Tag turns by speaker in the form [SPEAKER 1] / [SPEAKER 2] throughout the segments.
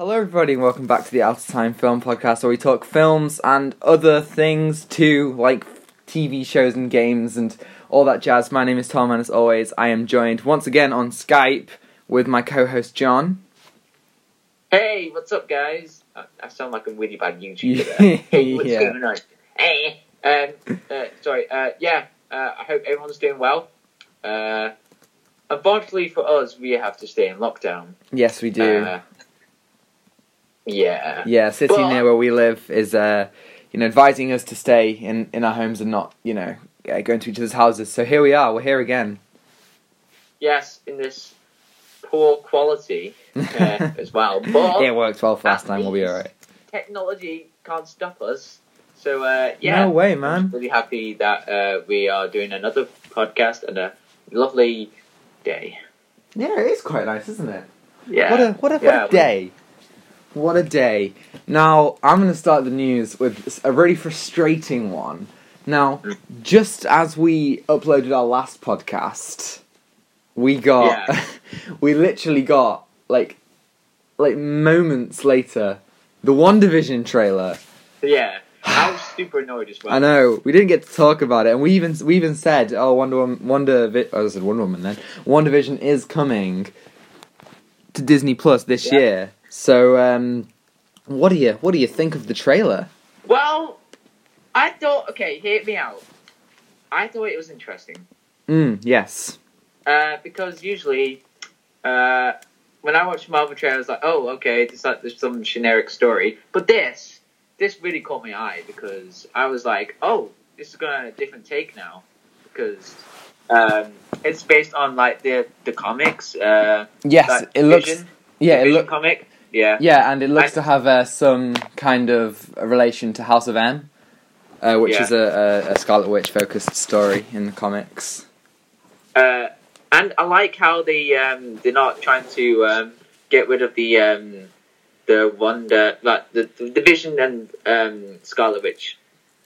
[SPEAKER 1] Hello, everybody, and welcome back to the Outatime Film Podcast, where we talk films and other things too, like TV shows and games and all that jazz. My name is Tom, and as always, I am joined once again on Skype with my co-host John.
[SPEAKER 2] Hey, what's up, guys? I, I sound like a really bad YouTuber. there. hey, what's
[SPEAKER 1] Yeah.
[SPEAKER 2] going on? Hey, um, uh, sorry. Uh, yeah, uh, I hope everyone's doing well. Uh, unfortunately for us, we have to stay in lockdown.
[SPEAKER 1] Yes, we do.
[SPEAKER 2] Yeah.
[SPEAKER 1] yeah, a city
[SPEAKER 2] but-
[SPEAKER 1] near where we live is, uh, you know, advising us to stay in in our homes and not, you know, uh, going to each other's houses. So here we are. We're here again.
[SPEAKER 2] Yes, in this poor quality uh, as well. But
[SPEAKER 1] it worked well last time. We'll be alright.
[SPEAKER 2] Technology can't stop us. So uh, yeah.
[SPEAKER 1] No way,
[SPEAKER 2] I'm
[SPEAKER 1] man.
[SPEAKER 2] really happy that uh, we are doing another podcast and a lovely day.
[SPEAKER 1] Yeah, it is quite nice, isn't it?
[SPEAKER 2] Yeah.
[SPEAKER 1] What a what a,
[SPEAKER 2] Yeah,
[SPEAKER 1] what a day! What a day! Now I'm going to start the news with a really frustrating one. Now, just as we uploaded our last podcast, we got
[SPEAKER 2] Yeah.
[SPEAKER 1] we literally got like like moments later the WandaVision trailer.
[SPEAKER 2] Yeah. I was super annoyed as well.
[SPEAKER 1] I know we didn't get to talk about it, and we even we even said, "Oh, Wonder Woman, Wonder, Vi- oh, I said Wonder Woman." Then WandaVision is coming to Disney Plus this
[SPEAKER 2] Yeah.
[SPEAKER 1] year. So, um, what do you what do you think of the trailer?
[SPEAKER 2] Well, I thought. Okay, hear me out. I thought it was interesting
[SPEAKER 1] Mm, yes,
[SPEAKER 2] uh, because usually, uh, when I watch Marvel trailers, like, oh, okay, it's like there's some generic story. But this, this really caught my eye because I was like, oh, this is gonna a different take now because um, it's based on like the the comics. Uh,
[SPEAKER 1] yes, it looks
[SPEAKER 2] Vision,
[SPEAKER 1] yeah, it
[SPEAKER 2] Vision
[SPEAKER 1] look
[SPEAKER 2] comic. Yeah.
[SPEAKER 1] yeah, and it looks
[SPEAKER 2] I-
[SPEAKER 1] to have uh, some kind of relation to House of M, uh, which
[SPEAKER 2] Yeah.
[SPEAKER 1] is a, a, a Scarlet Witch focused story in the comics.
[SPEAKER 2] Uh, and I like how they um, they're not trying to um, get rid of the um, the wonder like the, the, Vision and um, Scarlet Witch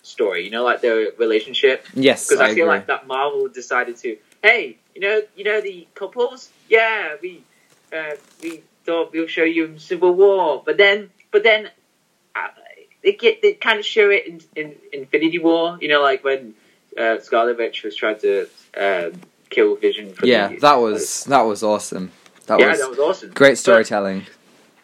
[SPEAKER 2] story. You know, like their relationship.
[SPEAKER 1] Yes,
[SPEAKER 2] Because I,
[SPEAKER 1] I
[SPEAKER 2] feel like that Marvel decided to, hey, you know, you know the couples. Yeah, we uh, we thought we'll show you in Civil War, but then but then uh, they get they kind of show it in, in Infinity War. You know, like when uh, Scarlet Witch was trying to um, kill Vision. For
[SPEAKER 1] yeah,
[SPEAKER 2] the,
[SPEAKER 1] that was that was awesome. That
[SPEAKER 2] yeah,
[SPEAKER 1] was
[SPEAKER 2] that was awesome.
[SPEAKER 1] great storytelling.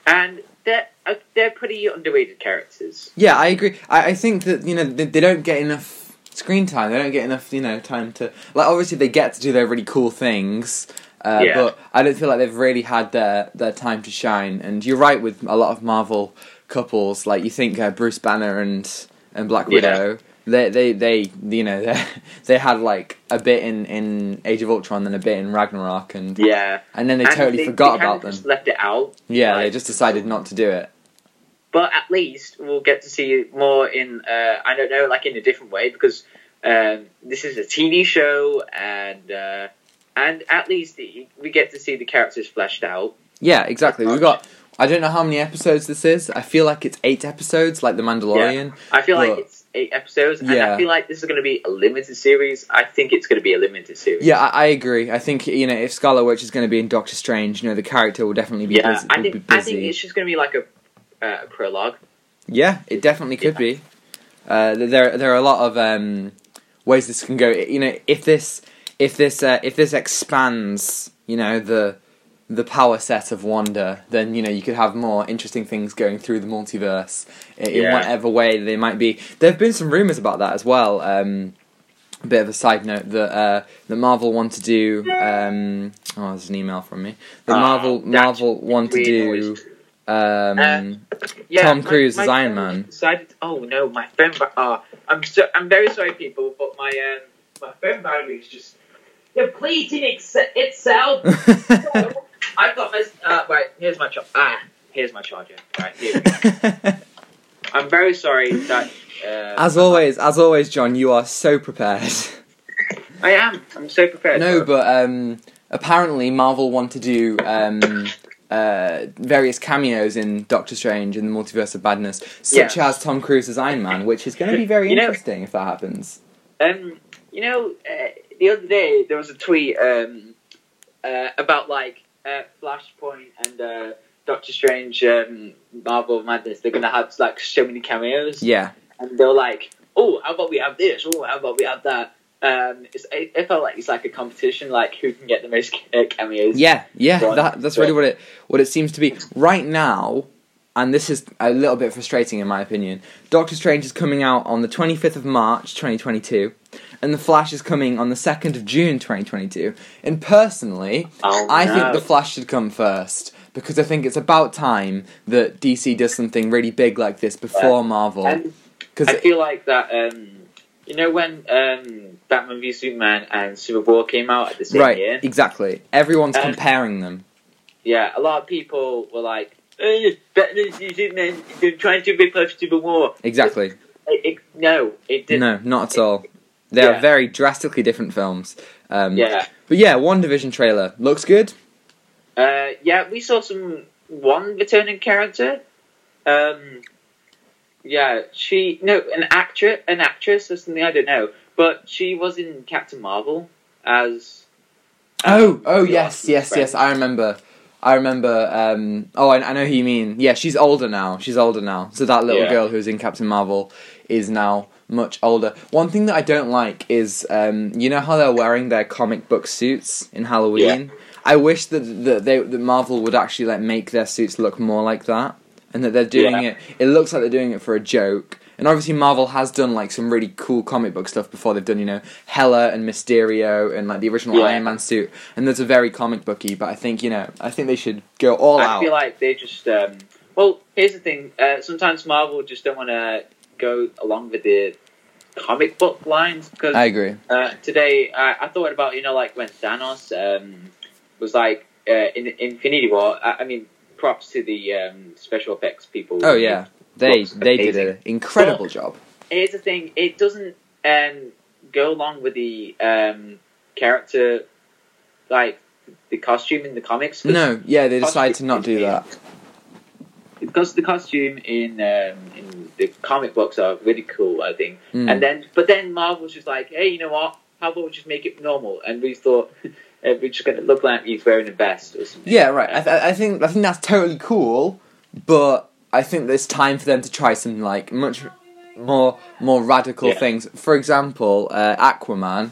[SPEAKER 2] And they're uh, they're pretty underrated characters.
[SPEAKER 1] Yeah, I agree. I, I think that you know they, they don't get enough screen time. They don't get enough you know time to like. Obviously, they get to do their really cool things, uh,
[SPEAKER 2] Yeah.
[SPEAKER 1] but I don't feel like they've really had their their time to shine. And you're right with a lot of Marvel couples. Like you think uh, Bruce Banner and and Black
[SPEAKER 2] Yeah.
[SPEAKER 1] Widow. They, they, they, you know, they, they had like a bit in, in Age of Ultron, and then a bit in Ragnarok, and
[SPEAKER 2] Yeah,
[SPEAKER 1] and then they
[SPEAKER 2] And
[SPEAKER 1] totally
[SPEAKER 2] they,
[SPEAKER 1] forgot
[SPEAKER 2] they
[SPEAKER 1] about them.
[SPEAKER 2] Just left it out.
[SPEAKER 1] Yeah, they just decided not to do it.
[SPEAKER 2] but at least we'll get to see more in uh, I don't know, like in a different way because um, this is a TV show and uh, and at least we get to see the characters fleshed out.
[SPEAKER 1] Yeah, exactly. We've got. I don't know how many episodes this is. I feel like it's eight episodes, like The Mandalorian.
[SPEAKER 2] Yeah, I feel like it's eight episodes, and
[SPEAKER 1] Yeah.
[SPEAKER 2] I feel like this is going to be a limited series. I think it's going to be a limited series.
[SPEAKER 1] Yeah, I, I agree. I think you know if Scarlet Witch is going to be in Doctor Strange, you know the character will definitely be
[SPEAKER 2] yeah.
[SPEAKER 1] busy.
[SPEAKER 2] I think I think it's just going to be like a uh, a prologue.
[SPEAKER 1] Yeah, it definitely could be. Uh, there, there are a lot of um, ways this can go. You know, if this, if this, uh, if this expands, you know, the the power set of Wanda, then you know you could have more interesting things going through the multiverse in
[SPEAKER 2] Yeah.
[SPEAKER 1] whatever way they might be. There have been some rumors about that as well. Um, a bit of a side note that uh, that Marvel want to do. Um, oh, there's an email from me. That
[SPEAKER 2] Oh,
[SPEAKER 1] Marvel
[SPEAKER 2] that's
[SPEAKER 1] Marvel want to do. Um,
[SPEAKER 2] Uh, Yeah,
[SPEAKER 1] Tom
[SPEAKER 2] my-
[SPEAKER 1] Cruise
[SPEAKER 2] my
[SPEAKER 1] as Iron Man.
[SPEAKER 2] Decided, oh no, my phone. Ba- oh, I'm so, I'm very sorry, people, but my um, my phone battery is just depleting ex- itself. I've got my uh, right. Here's my charger. Ah, here's my charger. Right here. we go. I'm very sorry that. Uh,
[SPEAKER 1] as always, as always, John, you are so prepared.
[SPEAKER 2] I am. I'm so prepared.
[SPEAKER 1] no, but um, apparently Marvel want to do um, uh, various cameos in Doctor Strange in the Multiverse of Madness, such
[SPEAKER 2] Yeah.
[SPEAKER 1] as Tom Cruise as Iron Man, which is going to be very
[SPEAKER 2] You know-
[SPEAKER 1] interesting if that happens.
[SPEAKER 2] Um, you know, uh, the other day there was a tweet um, uh, about like uh, Flashpoint and uh, Doctor Strange um, Marvel Madness, they're gonna have like so many cameos,
[SPEAKER 1] Yeah,
[SPEAKER 2] and they're like, "Oh, how about we have this? Oh, how about we have that?" Um, it's, it, it felt like it's like a competition, like who can get the most uh, cameos.
[SPEAKER 1] yeah, yeah. That that's really what it what it seems to be right now. And this is a little bit frustrating in my opinion. Doctor Strange is coming out on the 25th of March 2022, and The Flash is coming on the 2nd of June 2022. And personally,
[SPEAKER 2] Oh,
[SPEAKER 1] I
[SPEAKER 2] no.
[SPEAKER 1] think The Flash should come first because I think it's about time that DC does something really big like this before Marvel. Because
[SPEAKER 2] I feel like that. Um, you know when um, Batman v Superman and War came out at the same
[SPEAKER 1] right,
[SPEAKER 2] year?
[SPEAKER 1] exactly. Everyone's
[SPEAKER 2] Um,
[SPEAKER 1] comparing them.
[SPEAKER 2] Yeah, a lot of people were like, Superman, they're trying to rip off Civil War.
[SPEAKER 1] Exactly.
[SPEAKER 2] It, it, no, it didn't.
[SPEAKER 1] No, not at all. They are very drastically different films. Um,
[SPEAKER 2] Yeah.
[SPEAKER 1] But yeah, WandaVision trailer looks good.
[SPEAKER 2] Uh, yeah, we saw some one returning character. Um, yeah, she no an actress, an actress or something. I don't know, but she was in Captain Marvel as.
[SPEAKER 1] Oh, oh yes, yes,
[SPEAKER 2] friend.
[SPEAKER 1] yes. I remember. I remember. Um, oh, I, I know who you mean. Yeah, she's older now. She's older now. So that little
[SPEAKER 2] Yeah.
[SPEAKER 1] girl who's in Captain Marvel is now much older. One thing that I don't like is, um, you know how they're wearing their comic book suits in Halloween. I wish that that they that Marvel would actually like make their suits look more like that, and that they're doing
[SPEAKER 2] Yeah.
[SPEAKER 1] it. It looks like they're doing it for a joke. And obviously, Marvel has done like some really cool comic book stuff before. They've done, you know, Hela and Mysterio and like the original
[SPEAKER 2] Yeah.
[SPEAKER 1] Iron Man suit, and those a very comic booky. But I think you know, I think they should go all
[SPEAKER 2] I
[SPEAKER 1] out.
[SPEAKER 2] I feel like they just. Um, well, here's the thing. Uh, sometimes Marvel just don't want to go along with the comic book lines because
[SPEAKER 1] I agree.
[SPEAKER 2] Uh, today, I, I thought about you know like when Thanos um, was like uh, in Infinity War. I, I mean, props to the um, special effects people.
[SPEAKER 1] Oh yeah, they
[SPEAKER 2] Looks
[SPEAKER 1] they did an incredible job.
[SPEAKER 2] Here's the thing: it doesn't um, go along with the um, character, like the costume in the comics.
[SPEAKER 1] No, yeah, they decided to not do
[SPEAKER 2] costume
[SPEAKER 1] that.
[SPEAKER 2] because the costume in um, in the comic books are really cool. I think.
[SPEAKER 1] Mm.
[SPEAKER 2] And then, but then Marvel's just like, hey, you know what? How about we just make it normal? And we thought uh, we're just going to look like he's wearing a vest or something.
[SPEAKER 1] Yeah, right. I, th- I think I think that's totally cool, but I think there's time for them to try some like much more more radical
[SPEAKER 2] Yeah.
[SPEAKER 1] things. For example, uh, Aquaman.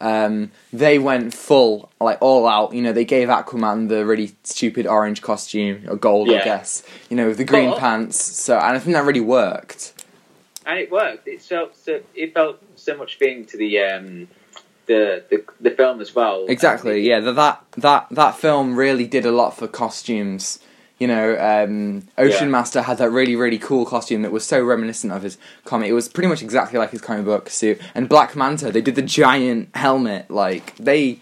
[SPEAKER 1] Um, they went full, like all out. You know, they gave Aquaman the really stupid orange costume or gold, I guess. You know, with the green
[SPEAKER 2] But-
[SPEAKER 1] pants. So, and I think that really worked.
[SPEAKER 2] and it worked. It felt so. It felt so much fitting to the um, the, the the film as well.
[SPEAKER 1] Exactly. Yeah. That that that that film really did a lot for costumes. You know, um, Ocean
[SPEAKER 2] Yeah.
[SPEAKER 1] Master had that really really cool costume that was so reminiscent of his comic. It was pretty much exactly like his comic book suit. And Black Manta, they did the giant helmet. Like they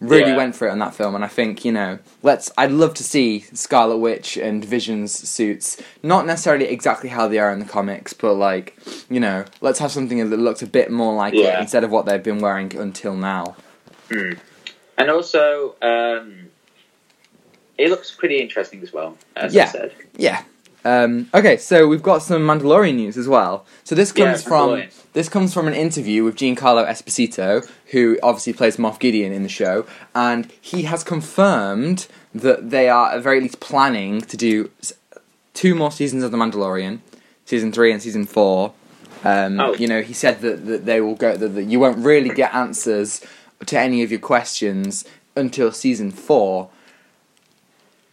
[SPEAKER 1] really
[SPEAKER 2] Yeah.
[SPEAKER 1] went for it on that film. And I think you know, let's. I'd love to see Scarlet Witch and Vision's suits. Not necessarily exactly how they are in the comics, but like you know, let's have something that looks a bit more like it instead of what they've been wearing until now.
[SPEAKER 2] Hmm. And also, um, it looks pretty interesting as well. As
[SPEAKER 1] Yeah.
[SPEAKER 2] I said.
[SPEAKER 1] Yeah. Um, okay, so we've got some Mandalorian news as well. So this
[SPEAKER 2] Yeah,
[SPEAKER 1] comes from this comes from an interview with Giancarlo Esposito, who obviously plays Moff Gideon in the show, and he has confirmed that they are at very least planning to do two more seasons of The Mandalorian, season three and season four. Um,
[SPEAKER 2] Oh.
[SPEAKER 1] You know, he said that, that they will go that, that you won't really get answers to any of your questions until season four.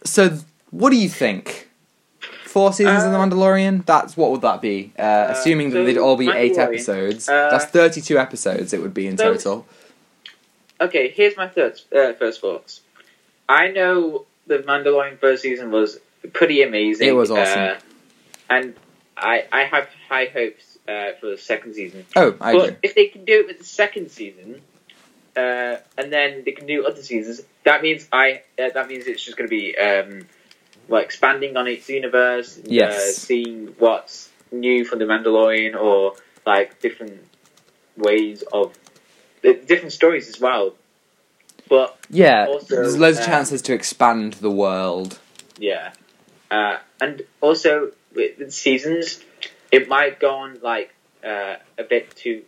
[SPEAKER 1] So, what do you think? Four seasons of The
[SPEAKER 2] Uh,
[SPEAKER 1] Mandalorian? That's what would that be? Uh, assuming that
[SPEAKER 2] so
[SPEAKER 1] they'd all be eight episodes.
[SPEAKER 2] uh,
[SPEAKER 1] that's thirty-two episodes. It would be in
[SPEAKER 2] so-
[SPEAKER 1] total.
[SPEAKER 2] Okay, here's my third, uh, first thoughts. I know the Mandalorian first season was pretty amazing.
[SPEAKER 1] It was awesome.
[SPEAKER 2] uh, and I I have high hopes uh, for the second season.
[SPEAKER 1] Oh, I
[SPEAKER 2] but
[SPEAKER 1] agree.
[SPEAKER 2] if they can do it with the second season, uh, and then they can do other seasons, that means I uh, that means it's just going to be um, well expanding on its universe. and,
[SPEAKER 1] Yes.
[SPEAKER 2] uh, seeing what's new from the Mandalorian or like different ways of uh, different stories as well. But
[SPEAKER 1] Yeah,
[SPEAKER 2] also,
[SPEAKER 1] there's loads of
[SPEAKER 2] um,
[SPEAKER 1] chances to expand the world.
[SPEAKER 2] yeah, uh, and also with, with seasons, it might go on like uh, a bit too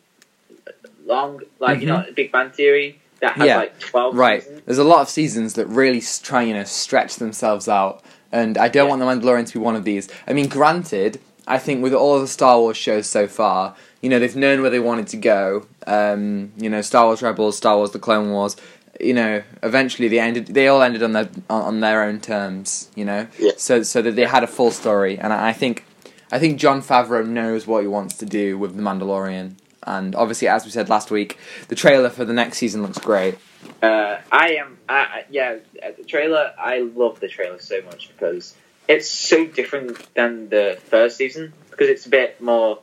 [SPEAKER 2] long. Like you know, Big Bang Theory that has
[SPEAKER 1] Mm-hmm. Yeah,
[SPEAKER 2] like twelve
[SPEAKER 1] Right.
[SPEAKER 2] seasons.
[SPEAKER 1] There's a lot of seasons that really try, you know, stretch themselves out and I don't
[SPEAKER 2] Yeah.
[SPEAKER 1] want the Mandalorian to be one of these. I mean, granted, I think with all of the Star Wars shows so far, you know, they've known where they wanted to go. Um, you know, Star Wars Rebels, Star Wars: The Clone Wars. You know, eventually they ended. They all ended on their on, their own terms. You know,
[SPEAKER 3] Yeah.
[SPEAKER 1] so so that they had a full story, and I I think, I think Jon Favreau knows what he wants to do with the Mandalorian. And obviously, as we said last week, the trailer for the next season looks great.
[SPEAKER 2] Uh, I am, I, yeah, the trailer, I love the trailer so much because it's so different than the first season because it's a bit more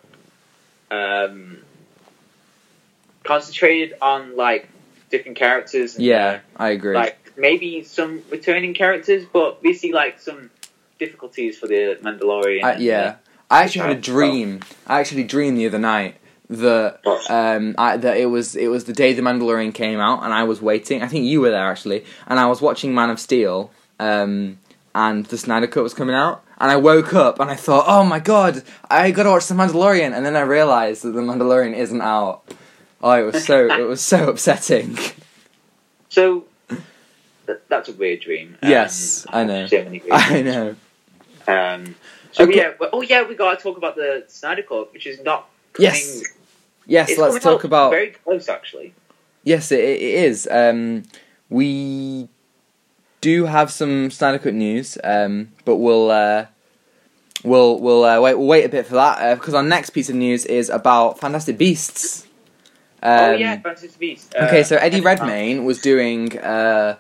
[SPEAKER 2] um, concentrated on like different characters. And,
[SPEAKER 1] Yeah, I agree.
[SPEAKER 2] like maybe some returning characters, but we see like some difficulties for the Mandalorian.
[SPEAKER 1] I,
[SPEAKER 2] and,
[SPEAKER 1] yeah, I actually had a
[SPEAKER 2] Well-
[SPEAKER 1] dream. I actually dreamed the other night that um I, that it was it was the day the Mandalorian came out, and I was waiting. I think you were there actually, and I was watching Man of Steel, um, and the Snyder Cut was coming out. And I woke up and I thought, oh my god, I gotta watch the Mandalorian. And then I realized that the Mandalorian isn't out. Oh, it was so it was so upsetting.
[SPEAKER 2] So th- that's a weird dream. Um,
[SPEAKER 1] Yes, I know.
[SPEAKER 2] So many weird
[SPEAKER 1] I know.
[SPEAKER 2] Um, so
[SPEAKER 1] Okay.
[SPEAKER 2] yeah, oh yeah, we got to talk about the Snyder Cut, which is not. Coming,
[SPEAKER 1] Yes. Yes,
[SPEAKER 2] it's
[SPEAKER 1] let's talk about
[SPEAKER 2] Very close, actually.
[SPEAKER 1] Yes, it, it is. Um, we do have some Snyder Cut news, um, but we'll uh, we'll we'll uh, wait we'll wait a bit for that uh, because our next piece of news is about Fantastic Beasts. Um,
[SPEAKER 2] oh yeah, Fantastic Beasts. Uh,
[SPEAKER 1] Okay, so Eddie Redmayne was doing uh,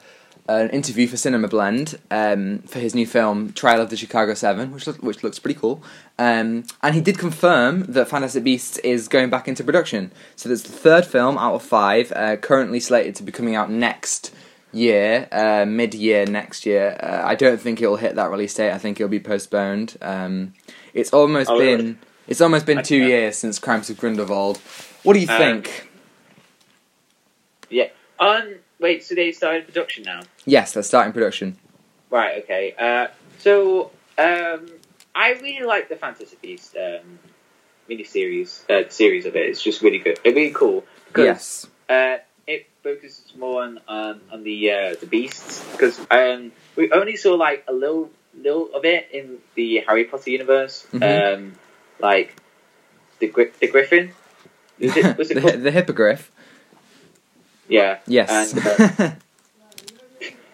[SPEAKER 1] an interview for Cinema Blend um, for his new film Trial of the Chicago Seven, which look, which looks pretty cool. Um, and he did confirm that Fantastic Beasts is going back into production. So that's the third film out of five, uh, currently slated to be coming out next year, uh, mid-year next year. Uh, I don't think it'll hit that release date. I think it'll be postponed. Um, it's almost
[SPEAKER 2] Oh,
[SPEAKER 1] been
[SPEAKER 2] really?
[SPEAKER 1] it's almost been two
[SPEAKER 2] Okay.
[SPEAKER 1] years since Crimes of Grindelwald. What do you
[SPEAKER 2] Um,
[SPEAKER 1] think?
[SPEAKER 2] Um, wait, so they started production now?
[SPEAKER 1] Yes, they're starting production.
[SPEAKER 2] Right. Okay. Uh, so um, I really like the Fantasy Beasts um, miniseries. Uh, series of it. It's just really good. It's really cool because
[SPEAKER 1] Yes.
[SPEAKER 2] uh, it focuses more on on, on the uh, the beasts because um, we only saw like a little little of it in the Harry Potter universe,
[SPEAKER 1] Mhm.
[SPEAKER 2] um, like the the Griffin. Was it, was it
[SPEAKER 1] the, the hippogriff.
[SPEAKER 2] Yeah.
[SPEAKER 1] Yes.
[SPEAKER 2] And, uh,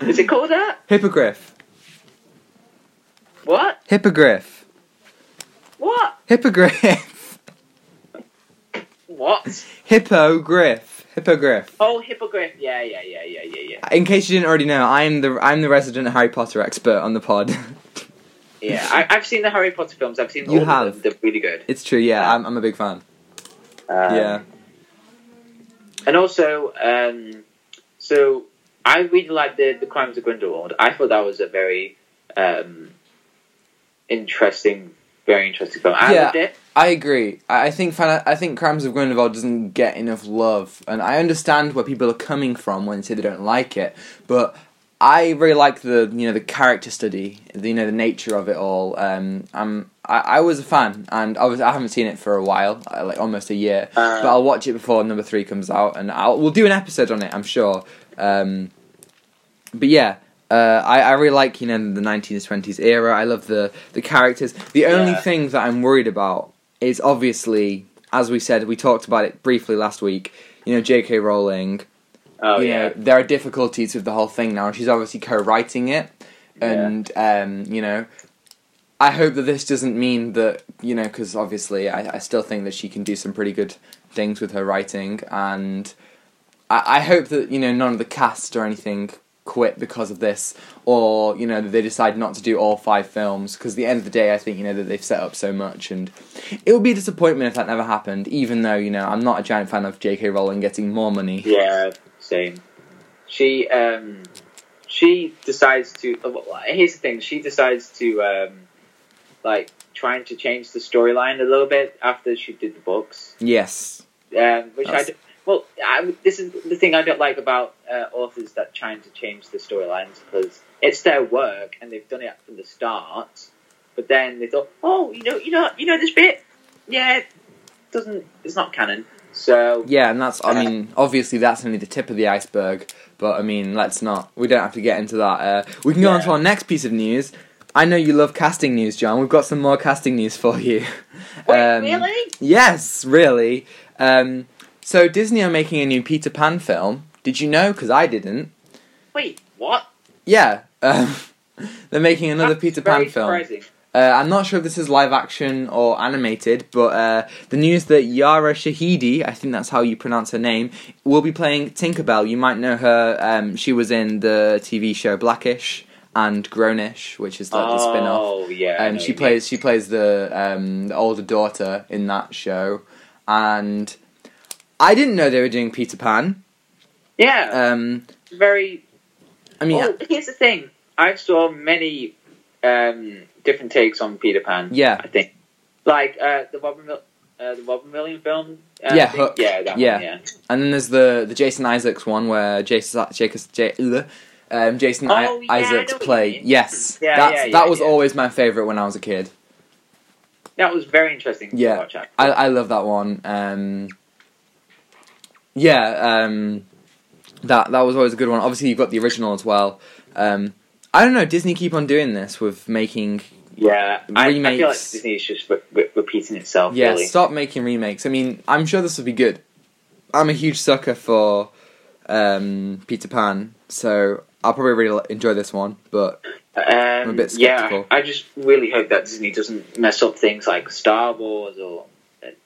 [SPEAKER 2] is it called that?
[SPEAKER 1] hippogriff.
[SPEAKER 2] What?
[SPEAKER 1] Hippogriff.
[SPEAKER 2] What?
[SPEAKER 1] Hippogriff.
[SPEAKER 2] What?
[SPEAKER 1] Hippogriff. Hippogriff.
[SPEAKER 2] Oh, hippogriff. Yeah, yeah, yeah, yeah, yeah, yeah.
[SPEAKER 1] In case you didn't already know, I'm the I'm the resident Harry Potter expert on the pod.
[SPEAKER 2] Yeah, I, I've seen the Harry Potter films. I've seen
[SPEAKER 1] You
[SPEAKER 2] all
[SPEAKER 1] have.
[SPEAKER 2] of them. They're really good.
[SPEAKER 1] it's true. Yeah, I'm I'm a big fan.
[SPEAKER 2] Um,
[SPEAKER 1] yeah.
[SPEAKER 2] And also, um, so I really like the the Crimes of Grindelwald. I thought that was a very um, interesting, very interesting film. I
[SPEAKER 1] Yeah.
[SPEAKER 2] loved it.
[SPEAKER 1] I agree. I I think I think Crimes of Grindelwald doesn't get enough love, and I understand where people are coming from when they say they don't like it. But I really like the you know the character study, the, you know the nature of it all. Um, I'm I, I was a fan, and obviously I haven't seen it for a while, uh, like almost a year.
[SPEAKER 2] Uh,
[SPEAKER 1] but I'll watch it before number three comes out, and I'll we'll do an episode on it. I'm sure. Um, but yeah. Uh, I, I really like you know the 1920s era. I love the the characters. The only
[SPEAKER 2] Yeah.
[SPEAKER 1] thing that I'm worried about is obviously, as we said, we talked about it briefly last week. You know, J.K. Rowling.
[SPEAKER 2] oh
[SPEAKER 1] you
[SPEAKER 2] yeah.
[SPEAKER 1] know, there are difficulties with the whole thing now. She's obviously co-writing it, and um, you know, I hope that this doesn't mean that you know, because obviously, I, I still think that she can do some pretty good things with her writing, and I, I hope that you know none of the cast or anything quit because of this, or you know that they decide not to do all five films. Because the end of the day, I think you know that they've set up so much, and it would be a disappointment if that never happened. Even though you know I'm not a giant fan of J.K. Rowling getting more money.
[SPEAKER 2] Yeah, same. She um, she decides to. uh, well, Here's the thing. She decides to um, like trying to change the storyline a little bit after she did the books.
[SPEAKER 1] Yes.
[SPEAKER 2] Um, which I
[SPEAKER 1] That's-
[SPEAKER 2] do, well, I, this is the thing I don't like about uh, authors that trying to change the storylines because it's their work and they've done it from the start. But then they thought, oh, you know, you know, you know this bit, yeah, it doesn't, it's not canon. So
[SPEAKER 1] Yeah, and that's, I mean, obviously that's only the tip of the iceberg, but I mean, let's not, we don't have to get into that. Uh, we can go on to our next piece of news. I know you love casting news, John. We've got some more casting news for you.
[SPEAKER 2] Wait,
[SPEAKER 1] Um,
[SPEAKER 2] really?
[SPEAKER 1] Yes, really. Um, so Disney are making a new Peter Pan film. Did you know? Because I didn't.
[SPEAKER 2] Wait, what?
[SPEAKER 1] Yeah, um, they're making another
[SPEAKER 2] That's
[SPEAKER 1] Peter Pan film. Uh, I'm not sure if this is live action or animated, but uh, the news that Yara Shahidi, I think that's how you pronounce her name, will be playing Tinkerbell. You might know her. Um, she was in the TV show Blackish and Grownish, which is like the spin-off.
[SPEAKER 2] Oh yeah.
[SPEAKER 1] Um, she plays she plays the um, the older daughter in that show, and I didn't know they were doing Peter Pan.
[SPEAKER 2] Yeah,
[SPEAKER 1] Um,
[SPEAKER 2] very.
[SPEAKER 1] I mean,
[SPEAKER 2] oh, here's the thing. I saw many um, different takes on Peter Pan.
[SPEAKER 1] Yeah.
[SPEAKER 2] I think like uh, the Robin uh, the Robin Williams film. Uh,
[SPEAKER 1] Yeah, Hook.
[SPEAKER 2] Yeah, that
[SPEAKER 1] Yeah.
[SPEAKER 2] one. Yeah.
[SPEAKER 1] and then there's the the Jason Isaacs one where Jason Jacobs, J, um, Jason
[SPEAKER 2] Oh, I
[SPEAKER 1] Isaacs play. Yes,
[SPEAKER 2] Yeah, yeah,
[SPEAKER 1] that was always my favorite when I was a kid.
[SPEAKER 2] That was very interesting
[SPEAKER 1] Yeah.
[SPEAKER 2] to watch.
[SPEAKER 1] I I love that one. Um, yeah, um, that that was always a good one. Obviously, you've got the original as well. Um, I don't know. Disney keep on doing this with making
[SPEAKER 2] yeah, I, I feel like. Disney is just re- re- repeating itself.
[SPEAKER 1] Yeah,
[SPEAKER 2] really.
[SPEAKER 1] stop making remakes. I mean, I'm sure this will be good. I'm a huge sucker for um, Peter Pan, so I'll probably really enjoy this one. But
[SPEAKER 2] Um, I'm
[SPEAKER 1] a bit
[SPEAKER 2] yeah. I just really hope that Disney doesn't mess up things like Star Wars or.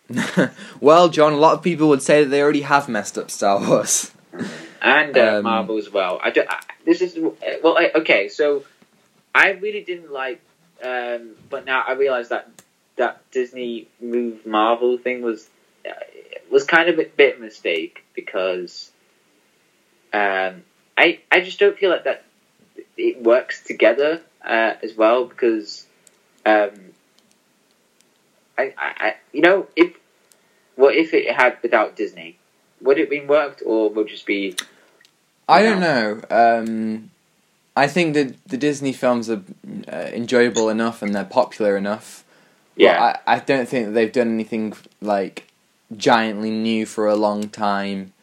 [SPEAKER 1] well, John, a lot of people would say that they already have messed up Star Wars.
[SPEAKER 2] and uh,
[SPEAKER 1] Um,
[SPEAKER 2] Marvel as well. I, do, I this is well, I, okay. So I really didn't like, um, but now I realize that that Disney move Marvel thing was uh, was kind of a bit mistake because um, I I just don't feel like that it works together uh, as well because um, I, I, you know if what if it had without Disney would it been worked or would it just be
[SPEAKER 1] I don't know. Um, I think that the Disney films are uh, enjoyable enough and they're popular enough.
[SPEAKER 2] Yeah.
[SPEAKER 1] I, I don't think that they've done anything like giantly new for a long time.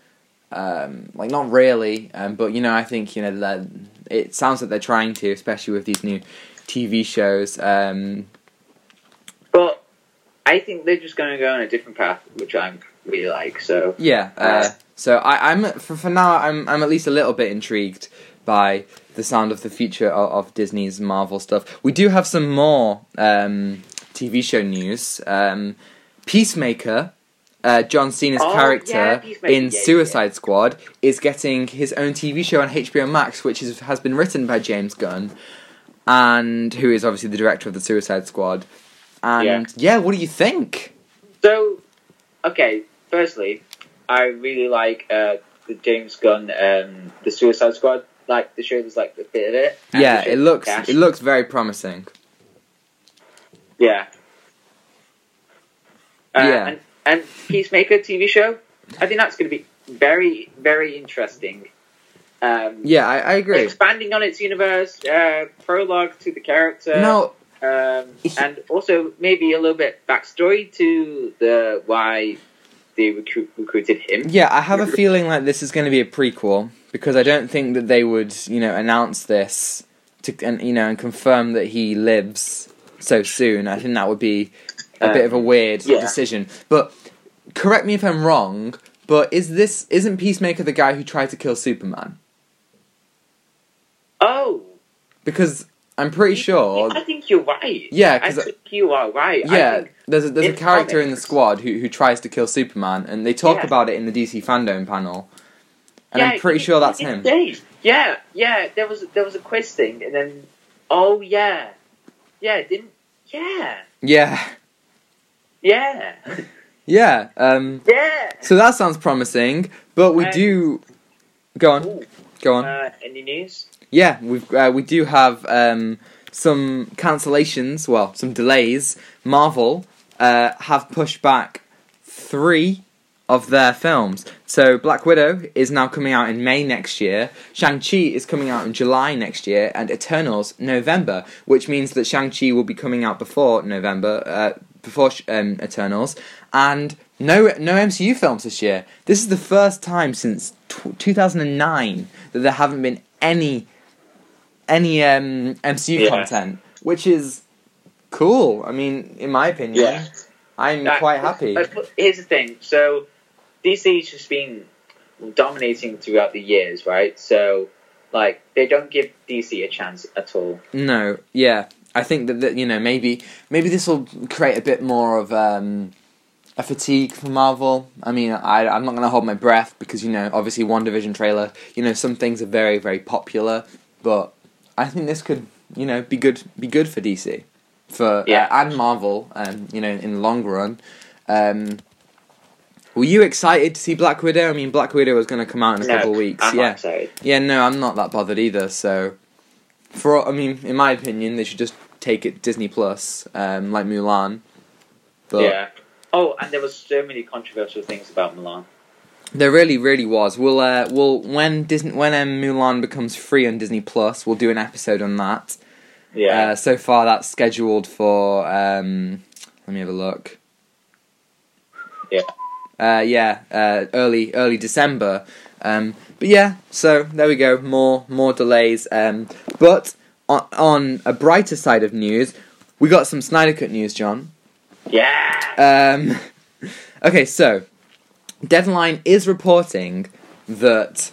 [SPEAKER 1] Um, like not really, um, but you know, I think you know that it sounds like they're trying to, especially with these new TV shows. Um,
[SPEAKER 2] But I think they're just going to go on a different path, which I really like. So
[SPEAKER 1] yeah, uh, so I, I'm for for now, I'm I'm at least a little bit intrigued by the sound of the future of, of Disney's Marvel stuff. We do have some more um, TV show news. Um, Peacemaker. Uh, John Cena's
[SPEAKER 2] Oh,
[SPEAKER 1] character
[SPEAKER 2] Peacemaker,
[SPEAKER 1] in
[SPEAKER 2] yeah, yeah,
[SPEAKER 1] Suicide Squad is getting his own TV show on HBO Max, which is, has been written by James Gunn, and who is obviously the director of the Suicide Squad. And yeah, what do you think?
[SPEAKER 2] so okay. Firstly, I really like uh, the James Gunn, um, the Suicide Squad. Like the show, there's like a bit of it.
[SPEAKER 1] yeah, it looks
[SPEAKER 2] Cash.
[SPEAKER 1] it looks very promising.
[SPEAKER 2] Yeah. Uh,
[SPEAKER 1] Yeah.
[SPEAKER 2] And, and Peacemaker TV show, I think that's going to be very, very interesting. Um,
[SPEAKER 1] Yeah, I, I agree.
[SPEAKER 2] Expanding on its universe, uh, prologue to the character.
[SPEAKER 1] No,
[SPEAKER 2] Um, and also maybe a little bit backstory to the why they recruit, recruited him.
[SPEAKER 1] yeah, I have a feeling like this is going to be a prequel because I don't think that they would, you know, announce this to and you know and confirm that he lives so soon. I think that would be a bit of a um, weird
[SPEAKER 2] yeah.
[SPEAKER 1] decision. But correct me if I'm wrong. But is this isn't Peacemaker the guy who tried to kill Superman?
[SPEAKER 2] Oh,
[SPEAKER 1] Because I'm pretty sure.
[SPEAKER 2] I think you're right.
[SPEAKER 1] Yeah,
[SPEAKER 2] I think you are right.
[SPEAKER 1] Yeah, there's a, there's a character in the squad who who tries to kill Superman, and they talk
[SPEAKER 2] Yeah.
[SPEAKER 1] about it in the DC fandom panel. And
[SPEAKER 2] yeah,
[SPEAKER 1] I'm pretty
[SPEAKER 2] he-
[SPEAKER 1] sure that's him.
[SPEAKER 2] did. Yeah, yeah. There was there was a quiz thing, and then oh yeah, yeah. Didn't yeah,
[SPEAKER 1] Yeah,
[SPEAKER 2] yeah,
[SPEAKER 1] yeah. Um,
[SPEAKER 2] yeah.
[SPEAKER 1] so that sounds promising, but we
[SPEAKER 2] Um,
[SPEAKER 1] do. Go on,
[SPEAKER 2] Ooh,
[SPEAKER 1] go on.
[SPEAKER 2] uh, any news?
[SPEAKER 1] Yeah, we've uh, we do have um, some cancellations. Well, some delays. Marvel uh, have pushed back three of their films. So Black Widow is now coming out in May next year. Shang Chi is coming out in July next year, and Eternals November, which means that Shang Chi will be coming out before November, uh, before um, Eternals, and no no MCU films this year. This is the first time since tw 2009 that there haven't been any any um, MCU
[SPEAKER 2] Yeah.
[SPEAKER 1] content which is cool. I mean, in my opinion,
[SPEAKER 2] Yeah.
[SPEAKER 1] I'm
[SPEAKER 2] That-
[SPEAKER 1] quite happy.
[SPEAKER 2] Here's the thing. So DC's just been dominating throughout the years, right? So like they don't give DC a chance at all.
[SPEAKER 1] No, yeah, I think that, that you know maybe maybe this will create a bit more of um, a fatigue for Marvel. I mean, I I'm not gonna hold my breath because you know obviously WandaVision trailer. You know some things are very very popular, but I think this could you know be good be good for DC, for
[SPEAKER 2] Yeah.
[SPEAKER 1] uh, and Marvel. Um, you know in the long run. Um, were you excited to see Black Widow? I mean, Black Widow was going to come out in a
[SPEAKER 2] No,
[SPEAKER 1] couple of weeks.
[SPEAKER 2] I'm
[SPEAKER 1] yeah,
[SPEAKER 2] not
[SPEAKER 1] yeah, no, I'm not that bothered either. So, for I mean, in my opinion, they should just take it Disney Plus, um, like Mulan. But
[SPEAKER 2] yeah. Oh, and there was so many controversial things about Mulan.
[SPEAKER 1] there really, really was. We'll, uh, we'll when Disney when um, Mulan becomes free on Disney Plus, we'll do an episode on that.
[SPEAKER 2] Yeah.
[SPEAKER 1] Uh, so far, that's scheduled for. Um, let me have a look.
[SPEAKER 2] Yeah.
[SPEAKER 1] Uh, yeah, uh, early early December. Um, but yeah, so there we go. More more delays. Um, but on, on a brighter side of news, we got some Snyder Cut news, John.
[SPEAKER 2] yeah.
[SPEAKER 1] Um, okay, so Deadline is reporting that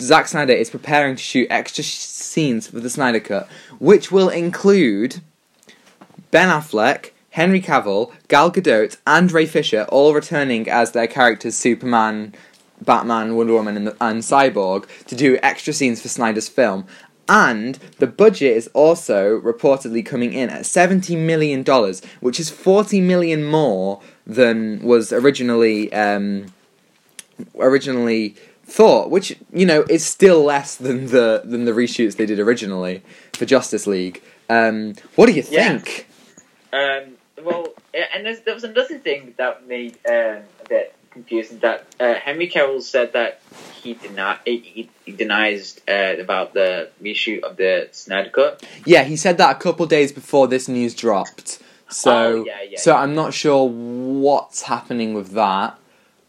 [SPEAKER 1] Zack Snyder is preparing to shoot extra sh- scenes for the Snyder Cut, which will include Ben Affleck, Henry Cavill, Gal Gadot, and Ray Fisher all returning as their characters Superman, Batman, Wonder Woman, and, and Cyborg to do extra scenes for Snyder's film. And the budget is also reportedly coming in at $70 million, which is 40 million more than was originally um, originally thought, which you know is still less than the than the reshoots they did originally for Justice League. Um, what do you
[SPEAKER 2] Yeah.
[SPEAKER 1] think?
[SPEAKER 2] Um, well, and there's, there was another thing that made um, a bit confusing. That uh, Henry Cavill said that he deni- he, he denies uh, about the reshoot of the Snyder Cut.
[SPEAKER 1] Yeah, he said that a couple days before this news dropped. So,
[SPEAKER 2] Oh, yeah, yeah,
[SPEAKER 1] so
[SPEAKER 2] yeah.
[SPEAKER 1] I'm not sure what's happening with that,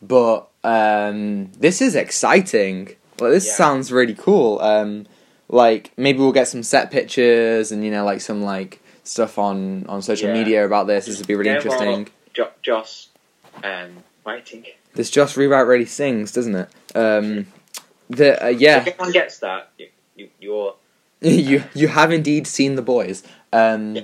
[SPEAKER 1] but um, this is exciting. Well, this sounds really cool. Um, like maybe we'll get some set pictures and you know like some like stuff on on social media about this. This would be really interesting.
[SPEAKER 2] well, Jo- Joss um, writing.
[SPEAKER 1] This just rewrite really sings, doesn't it? Um, the uh, yeah,
[SPEAKER 2] If anyone gets that, you, you, you're.
[SPEAKER 1] you you have indeed seen the boys. Um,
[SPEAKER 2] Yeah.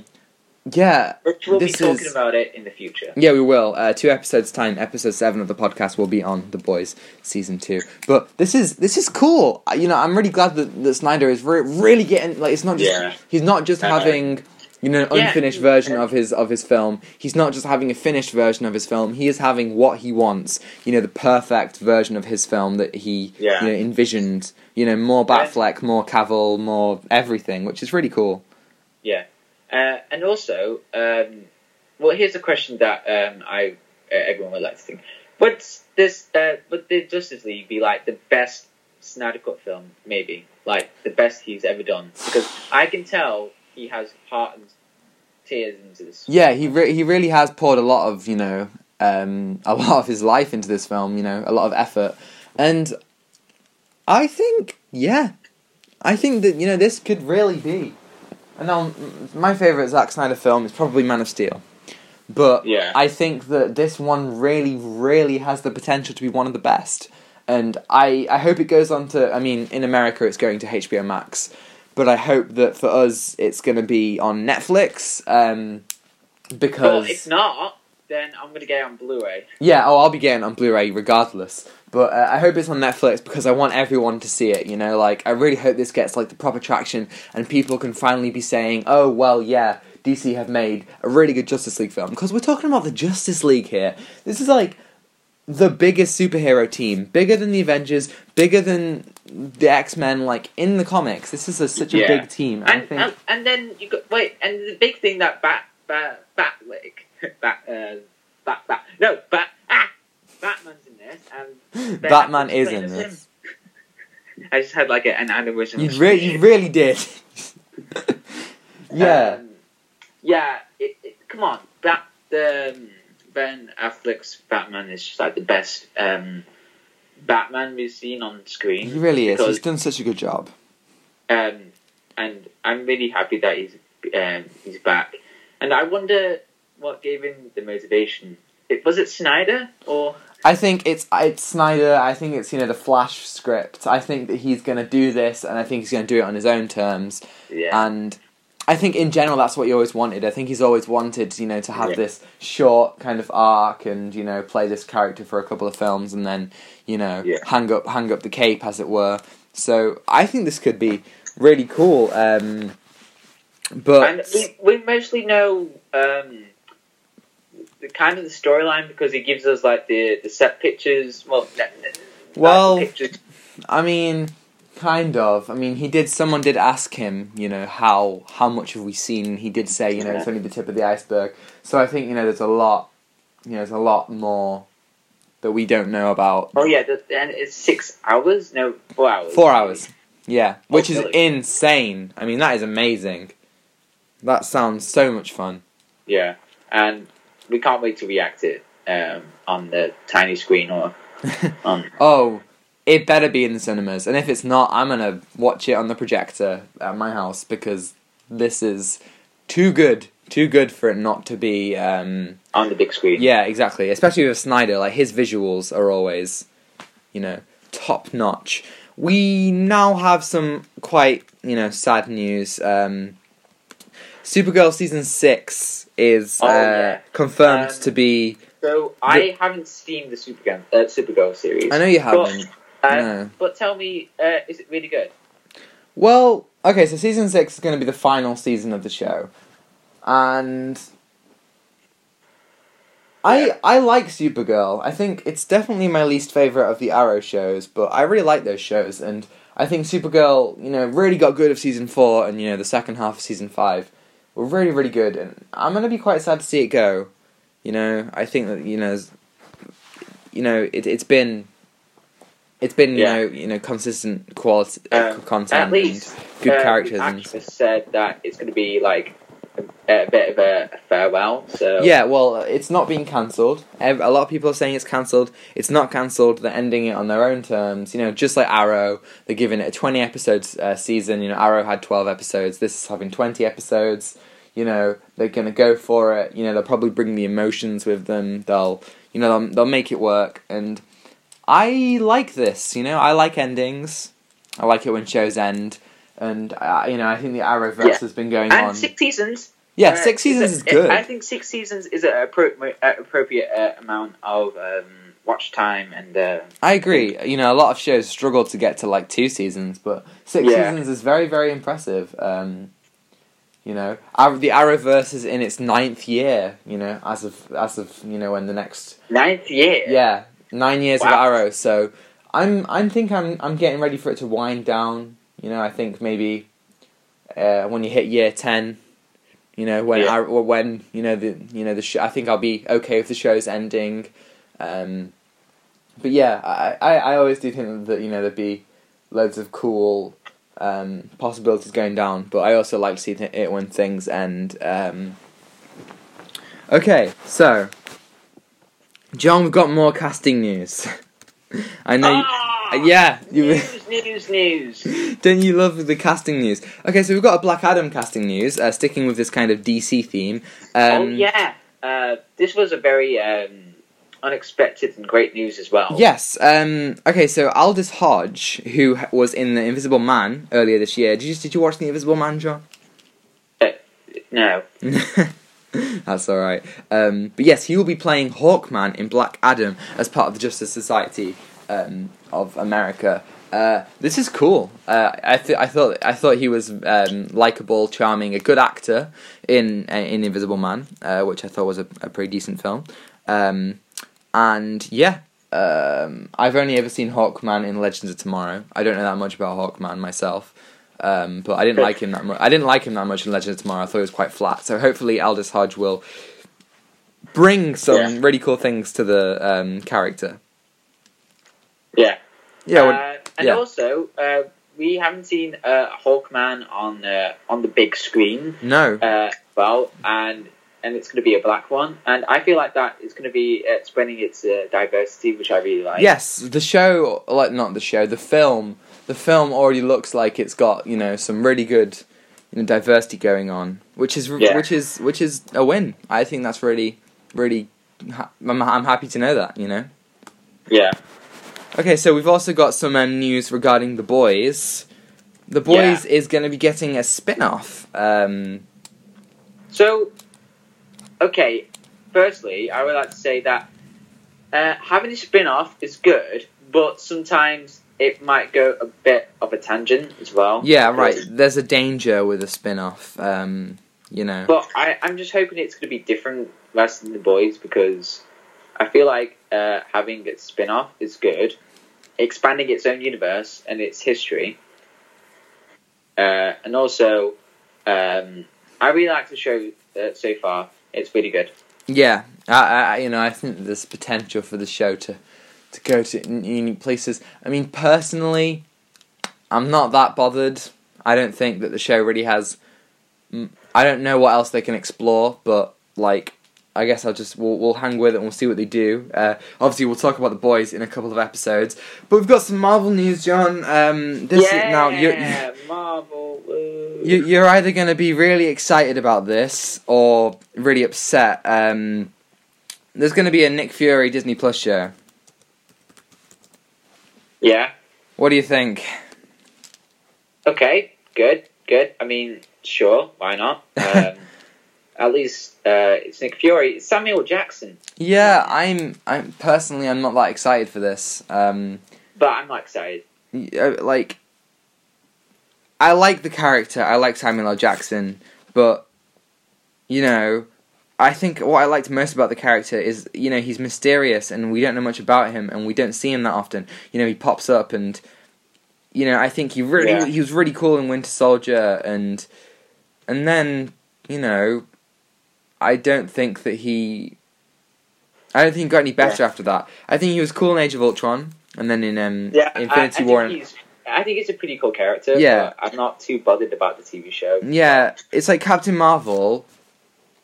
[SPEAKER 1] yeah,
[SPEAKER 2] we'll be talking
[SPEAKER 1] is-
[SPEAKER 2] about it in the future.
[SPEAKER 1] yeah, we will. Uh, two episodes time, episode seven of the podcast will be on the boys season two. But this is this is cool. Uh, You know, I'm really glad that, that Snyder is re- really getting like it's not just
[SPEAKER 2] Yeah.
[SPEAKER 1] he's not just
[SPEAKER 2] Uh,
[SPEAKER 1] having you know an
[SPEAKER 2] yeah,
[SPEAKER 1] unfinished
[SPEAKER 2] he-
[SPEAKER 1] version of his of his film. He's not just having a finished version of his film. He is having what he wants. You know, the perfect version of his film that he
[SPEAKER 2] Yeah.
[SPEAKER 1] you know envisioned. You know, more
[SPEAKER 2] Yeah.
[SPEAKER 1] Batfleck, more Cavill, more everything, which is really cool.
[SPEAKER 2] Yeah, uh, and also, um, well, here's a question that um, I uh, everyone would like to think: Would this, uh, would the Justice League be like the best Snyder Cut film? Maybe like the best he's ever done, because I can tell he has heart and tears into this.
[SPEAKER 1] Yeah, he re- he really has poured a lot of you know um, a lot of his life into this film. You know, a lot of effort, and I think yeah, I think that you know this could really be. And now my favorite Zack Snyder film is probably Man of Steel, but
[SPEAKER 2] Yeah.
[SPEAKER 1] I think that this one really, really has the potential to be one of the best. And I, I hope it goes on to. I mean, in America, it's going to HBO Max, but I hope that for us, it's going to be on Netflix. Um, because
[SPEAKER 2] Well, if not, then I'm gonna get it on Blu-ray.
[SPEAKER 1] yeah, oh, I'll be getting it on Blu-ray regardless. But uh, I hope it's on Netflix because I want everyone to see it. You know, like I really hope this gets like the proper traction and people can finally be saying, "Oh, well, yeah, DC have made a really good Justice League film." Because we're talking about the Justice League here. This is like the biggest superhero team, bigger than the Avengers, bigger than the X Men. Like in the comics, this is a, such a
[SPEAKER 2] Yeah.
[SPEAKER 1] big team. I
[SPEAKER 2] And,
[SPEAKER 1] think.
[SPEAKER 2] and and then you got wait, and the big thing that Bat Bat Bat uh, Bat Bat no Bat ah Batman's in this and Ben
[SPEAKER 1] Batman is in this.
[SPEAKER 2] I just had like a, an aneurysm.
[SPEAKER 1] You, re- you really did. yeah.
[SPEAKER 2] Um, yeah. It, it, come on, Bat the um, Ben Affleck's Batman is just like the best um, Batman we've seen on screen.
[SPEAKER 1] He really is.
[SPEAKER 2] because-
[SPEAKER 1] He's done such a good job.
[SPEAKER 2] Um, and I'm really happy that he's um, he's back, and I wonder what gave him the motivation. It, was it Snyder or?
[SPEAKER 1] I think it's it's Snyder. I think it's you know the Flash script. I think that he's going to do this, and I think he's going to do it on his own terms.
[SPEAKER 2] Yeah.
[SPEAKER 1] And I think in general that's what he always wanted. I think he's always wanted you know to have
[SPEAKER 2] Yeah.
[SPEAKER 1] this short kind of arc and you know play this character for a couple of films and then you know
[SPEAKER 2] Yeah.
[SPEAKER 1] hang up hang up the cape as it were. So I think this could be really cool. Um, but
[SPEAKER 2] and we, we mostly know um, the kind of the storyline because he gives us like the, the set pictures. Well,
[SPEAKER 1] well.
[SPEAKER 2] pictures.
[SPEAKER 1] I mean, kind of. I mean, he did. Someone did ask him, you know, how how much have we seen? He did say, you know, it's only the tip of the iceberg. So I think you know, there's a lot. You know, there's a lot more that we don't know about.
[SPEAKER 2] Oh yeah, and it's six hours. No, four hours.
[SPEAKER 1] Four hours. Yeah, which is
[SPEAKER 2] really?
[SPEAKER 1] insane. I mean, that is amazing. That sounds so much fun.
[SPEAKER 2] Yeah, and we can't wait to react it um, on the tiny screen or on.
[SPEAKER 1] oh, it better be in the cinemas, and if it's not, I'm gonna watch it on the projector at my house because this is too good, too good for it not to be. Um,
[SPEAKER 2] on the big screen.
[SPEAKER 1] yeah, exactly. Especially with Snyder, like his visuals are always, you know, top notch. We now have some quite, you know, sad news. Um, Supergirl season six is
[SPEAKER 2] Oh,
[SPEAKER 1] uh,
[SPEAKER 2] yeah.
[SPEAKER 1] confirmed
[SPEAKER 2] Um,
[SPEAKER 1] to be.
[SPEAKER 2] So I haven't seen the Supergirl uh, Supergirl series.
[SPEAKER 1] I know you haven't.
[SPEAKER 2] Um,
[SPEAKER 1] no.
[SPEAKER 2] But tell me, uh, is it really good?
[SPEAKER 1] Well, okay, so season six is going to be the final season of the show, and I I like Supergirl. I think it's definitely my least favorite of the Arrow shows, but I really like those shows, and I think Supergirl, you know, really got good of season four, and you know the second half of season five were really really good, and I'm gonna be quite sad to see it go. You know, I think that you know, you know, it it's been. It's been, you know, you know, consistent quality, uh,
[SPEAKER 2] Um,
[SPEAKER 1] content,
[SPEAKER 2] At least
[SPEAKER 1] and good
[SPEAKER 2] uh,
[SPEAKER 1] characters,
[SPEAKER 2] The
[SPEAKER 1] and
[SPEAKER 2] said that it's going to be like a, a bit of a, farewell. So
[SPEAKER 1] Yeah, well, it's not being cancelled. A lot of people are saying it's cancelled. It's not cancelled. They're ending it on their own terms. You know, just like Arrow, they're giving it a twenty episodes uh, season. You know, Arrow had twelve episodes. This is having twenty episodes. You know, they're gonna go for it. You know, they'll probably bring the emotions with them. They'll, you know, they'll, they'll make it work. And I like this. You know, I like endings. I like it when shows end. And uh, you know, I think the Arrowverse
[SPEAKER 2] Yeah.
[SPEAKER 1] has been going
[SPEAKER 2] and
[SPEAKER 1] on.
[SPEAKER 2] six seasons.
[SPEAKER 1] yeah,
[SPEAKER 2] uh,
[SPEAKER 1] six seasons
[SPEAKER 2] a-
[SPEAKER 1] is good.
[SPEAKER 2] I think six seasons is an appro- appropriate uh, amount of um, watch time and. Uh,
[SPEAKER 1] I agree. You know, a lot of shows struggle to get to like two seasons, but six
[SPEAKER 2] Yeah.
[SPEAKER 1] seasons is very, very impressive. Um, you know, the Arrowverse is in its ninth year. You know, as of as of you know when the next
[SPEAKER 2] ninth year.
[SPEAKER 1] yeah nine years of Arrow. So I'm I'm think I'm I'm getting ready for it to wind down. You know, I think maybe uh, when you hit year ten. You know when
[SPEAKER 2] Yeah.
[SPEAKER 1] Or when you know the you know the sh- I think I'll be okay if the show's ending. Um, but yeah, I, I, I always do think that you know there'd be loads of cool um, possibilities going down, but I also like to see th- it when things end. Um, okay, so John, we've got more casting news. I know. you-
[SPEAKER 2] Ah,
[SPEAKER 1] yeah, you
[SPEAKER 2] news, news, news.
[SPEAKER 1] don't you love the casting news? Okay, so we've got a Black Adam casting news, uh, sticking with this kind of DC theme. Um,
[SPEAKER 2] oh yeah, uh, this was a very um, unexpected and great news as well.
[SPEAKER 1] Yes. Um, okay, so Aldis Hodge, who was in the Invisible Man earlier this year, did you did you watch the Invisible Man, John?
[SPEAKER 2] No.
[SPEAKER 1] That's all right. Um, but yes, he will be playing Hawkman in Black Adam as part of the Justice Society um, of America. Uh, this is cool. Uh, I th- I thought I thought he was um, likable, charming, a good actor in uh, in Invisible Man, uh, which I thought was a, a pretty decent film. Um, and yeah, um, I've only ever seen Hawkman in Legends of Tomorrow. I don't know that much about Hawkman myself. Um, but I didn't like him that much. I didn't like him that much in Legend of Tomorrow. I thought he was quite flat. So hopefully Aldis Hodge will bring some
[SPEAKER 2] Yeah.
[SPEAKER 1] really cool things to the um, character.
[SPEAKER 2] Yeah.
[SPEAKER 1] Yeah,
[SPEAKER 2] Uh, and
[SPEAKER 1] yeah.
[SPEAKER 2] also, uh, we haven't seen uh, Hawkman on uh, on the big screen.
[SPEAKER 1] no.
[SPEAKER 2] Uh, well, and and it's going to be a black one, and I feel like that is going to be uh, spreading its uh, diversity, which I really like.
[SPEAKER 1] yes, the show, like not the show, the film. The film already looks like it's got you know some really good, you know diversity going on, which is
[SPEAKER 2] Yeah.
[SPEAKER 1] which is which is a win. I think that's really really. Ha- I'm I'm happy to know that you know.
[SPEAKER 2] Yeah.
[SPEAKER 1] Okay, so we've also got some um, news regarding the boys. The boys is going to be getting a spin-off. Um,
[SPEAKER 2] So, okay. Firstly, I would like to say that uh, having a spin-off is good, but sometimes it might go a bit of a tangent as well.
[SPEAKER 1] yeah, right. There's a danger with a spin-off. Um, you know.
[SPEAKER 2] But I, I'm just hoping it's going to be different less than the boys because I feel like uh, having a spin-off is good, expanding its own universe and its history, uh, and also um, I really like the show uh, so far. It's really good.
[SPEAKER 1] Yeah, I, I, you know, I think there's potential for the show to to go to unique places. I mean, personally, I'm not that bothered. I don't think that the show really has. I don't know what else they can explore, but like, I guess I'll just we'll, we'll hang with it and we'll see what they do. Uh, obviously, we'll talk about the boys in a couple of episodes, but we've got some Marvel news, John. Um, this is, now you're,
[SPEAKER 2] yeah, Marvel.
[SPEAKER 1] you, you're either going to be really excited about this or really upset. Um, there's going to be a Nick Fury Disney Plus show.
[SPEAKER 2] Yeah.
[SPEAKER 1] What do you think?
[SPEAKER 2] Okay. Good. Good. I mean, sure. Why not? Um, at least uh, it's Nick Fury. It's Samuel Jackson.
[SPEAKER 1] Yeah, I'm. I'm personally, I'm not that excited for this. Um,
[SPEAKER 2] But I'm not excited.
[SPEAKER 1] uh, like, I like the character. I like Samuel L. Jackson, but you know, I think what I liked most about the character is you know he's mysterious and we don't know much about him and we don't see him that often. You know, he pops up and you know I think he really
[SPEAKER 2] Yeah.
[SPEAKER 1] he was really cool in Winter Soldier and and then you know I don't think that he. I don't think he got any better after that. I think he was cool in Age of Ultron, and then in um,
[SPEAKER 2] Yeah, I-
[SPEAKER 1] Infinity
[SPEAKER 2] I,
[SPEAKER 1] War.
[SPEAKER 2] Think he's, I think he's a pretty cool character.
[SPEAKER 1] Yeah.
[SPEAKER 2] but I'm not too bothered about the TV show.
[SPEAKER 1] Yeah, it's like Captain Marvel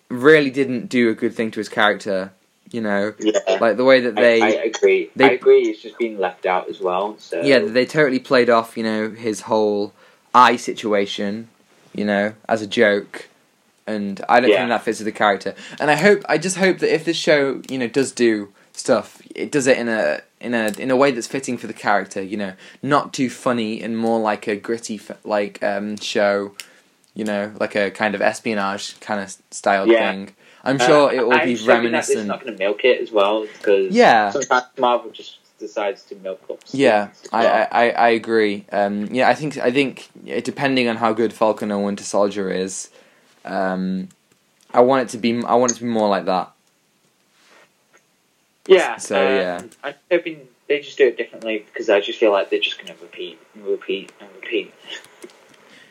[SPEAKER 1] really didn't do a good thing to his character. You know,
[SPEAKER 2] Yeah,
[SPEAKER 1] like the way that they,
[SPEAKER 2] I, I agree.
[SPEAKER 1] they-
[SPEAKER 2] I agree. It's just been left out as well. So
[SPEAKER 1] yeah, they totally played off. You know, his whole eye situation. You know, as a joke, and I don't
[SPEAKER 2] Yeah.
[SPEAKER 1] think that fits with the character. And I hope, I just hope that if this show, you know, does do stuff, it does it in a in a in a way that's fitting for the character. You know, not too funny and more like a gritty like um show. You know, like a kind of espionage kind of style
[SPEAKER 2] Yeah.
[SPEAKER 1] thing. I'm
[SPEAKER 2] Uh,
[SPEAKER 1] sure it will
[SPEAKER 2] I'm
[SPEAKER 1] be
[SPEAKER 2] just hoping that
[SPEAKER 1] reminiscent.
[SPEAKER 2] It's not going to milk it as well because
[SPEAKER 1] Yeah.
[SPEAKER 2] sometimes Marvel just decides to milk up.
[SPEAKER 1] Yeah, I,
[SPEAKER 2] well.
[SPEAKER 1] I, I, I agree. Um, yeah, I think I think depending on how good Falcon and Winter Soldier is, um, I want it to be I want it to be more like that.
[SPEAKER 2] yeah.
[SPEAKER 1] so,
[SPEAKER 2] um,
[SPEAKER 1] yeah.
[SPEAKER 2] I'm hoping they just do it differently because I just feel like they're just going to repeat and repeat and repeat.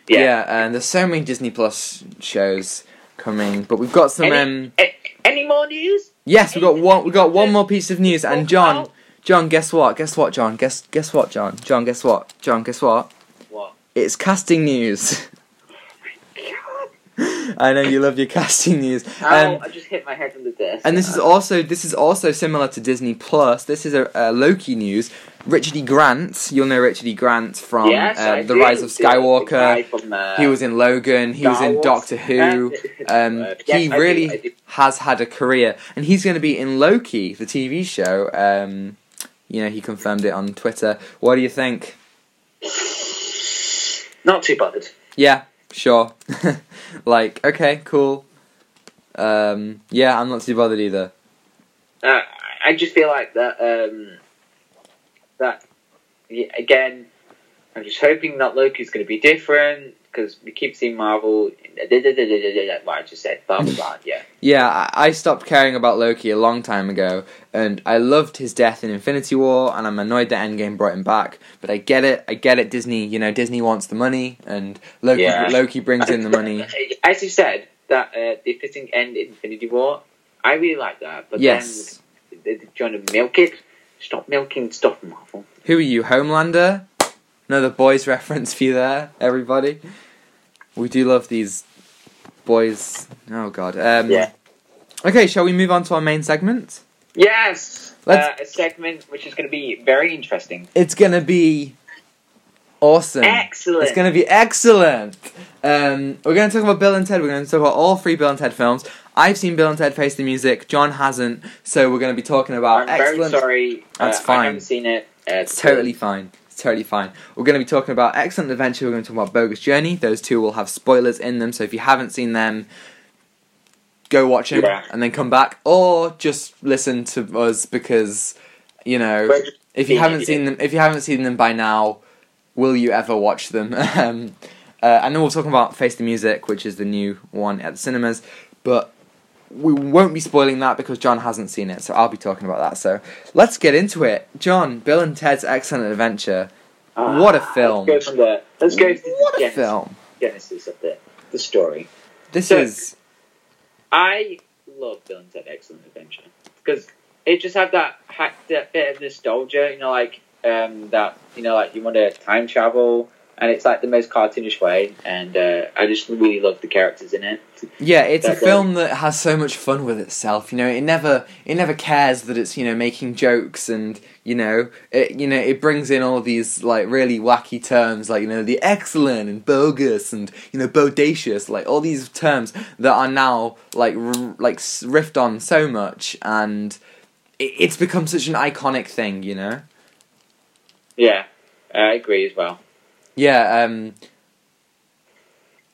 [SPEAKER 1] Yeah. and there's so many Disney Plus shows coming, but we've got some.
[SPEAKER 2] Any,
[SPEAKER 1] Um,
[SPEAKER 2] a- any more news?
[SPEAKER 1] yes, we got one. We got one more piece of news, and John, John, guess what? Guess what, John? Guess guess what, John? John, guess what? John, guess what?
[SPEAKER 2] What?
[SPEAKER 1] It's casting news. I know you love your casting news.
[SPEAKER 2] Ow,
[SPEAKER 1] Um,
[SPEAKER 2] I just hit my head on the desk.
[SPEAKER 1] And this is also this is also similar to Disney Plus. This is a, a Loki news. Richard E. Grant, you'll know Richard E. Grant from
[SPEAKER 2] yes, I
[SPEAKER 1] The
[SPEAKER 2] do.
[SPEAKER 1] Rise of
[SPEAKER 2] The- the guy
[SPEAKER 1] Skywalker.
[SPEAKER 2] from, uh,
[SPEAKER 1] He was in Logan. He was
[SPEAKER 2] Star
[SPEAKER 1] in
[SPEAKER 2] Wars.
[SPEAKER 1] Doctor Who. Um,
[SPEAKER 2] Uh,
[SPEAKER 1] he
[SPEAKER 2] I do,
[SPEAKER 1] really
[SPEAKER 2] I do.
[SPEAKER 1] has had a career, and he's going to be in Loki, the TV show. Um, you know, he confirmed it on Twitter. What do you think?
[SPEAKER 2] Not too bothered.
[SPEAKER 1] Yeah, sure. like, okay, cool. Um, yeah, I'm not too bothered either.
[SPEAKER 2] Uh, I just feel like that. Um, that again, I'm just hoping that Loki's going to be different because we keep seeing Marvel. What I just said, blah blah blah. Yeah,
[SPEAKER 1] Yeah, I, I stopped caring about Loki a long time ago, and I loved his death in Infinity War, and I'm annoyed that Endgame brought him back. But I get it, I get it. Disney, you know, Disney wants the money, and Loki,
[SPEAKER 2] Yeah.
[SPEAKER 1] Loki brings in the money.
[SPEAKER 2] As you said, that uh, the fitting end in Infinity War, I really like that. But
[SPEAKER 1] Yes.
[SPEAKER 2] then they're trying to milk it. Stop milking stuff, Marvel.
[SPEAKER 1] Who are you, Homelander? Another boys reference for you there, everybody. We do love these boys. Oh God. Um,
[SPEAKER 2] Yeah.
[SPEAKER 1] Okay, shall we move on to our main segment?
[SPEAKER 2] Yes,
[SPEAKER 1] Let's-
[SPEAKER 2] uh, a segment which is going to be very interesting.
[SPEAKER 1] It's gonna be awesome.
[SPEAKER 2] Excellent.
[SPEAKER 1] It's going to be excellent. Um, we're going to talk about Bill and Ted. We're going to talk about all three Bill and Ted films. I've seen Bill and Ted Face the Music. John hasn't, so we're going to be talking about
[SPEAKER 2] I'm
[SPEAKER 1] excellent.
[SPEAKER 2] very sorry.
[SPEAKER 1] That's
[SPEAKER 2] uh, I haven't seen it. Uh,
[SPEAKER 1] It's totally fine. Totally fine. We're going to be talking about Excellent Adventure. We're going to talk about Bogus Journey. Those two will have spoilers in them, so if you haven't seen them, go watch them
[SPEAKER 2] Yeah.
[SPEAKER 1] and then come back, or just listen to us because you know if you haven't seen them, if you haven't seen them by now, will you ever watch them? um, uh, and then we'll talk about Face the Music, which is the new one at the cinemas, but. We won't be spoiling that because John hasn't seen it, so I'll be talking about that. So let's get into it. John, Bill and Ted's Excellent Adventure.
[SPEAKER 2] Ah,
[SPEAKER 1] What a film.
[SPEAKER 2] Let's go from there. Let's go to the
[SPEAKER 1] What a film!
[SPEAKER 2] genesis of the the story.
[SPEAKER 1] This
[SPEAKER 2] So-
[SPEAKER 1] is
[SPEAKER 2] I love Bill and Ted Excellent Adventure because it just had that that bit of nostalgia. You know, like um, that. You know, like you want to time travel, and it's like the most cartoonish way. And uh, I just really love the characters in it.
[SPEAKER 1] yeah, it's a film that has so much fun with itself. You know, it never it never cares that it's you know making jokes and you know it you know it brings in all these like really wacky terms like you know the excellent and bogus and you know bodacious like all these terms that are now like r- like riffed on so much and it, it's become such an iconic thing. You know.
[SPEAKER 2] Yeah, I agree as well.
[SPEAKER 1] Yeah, um,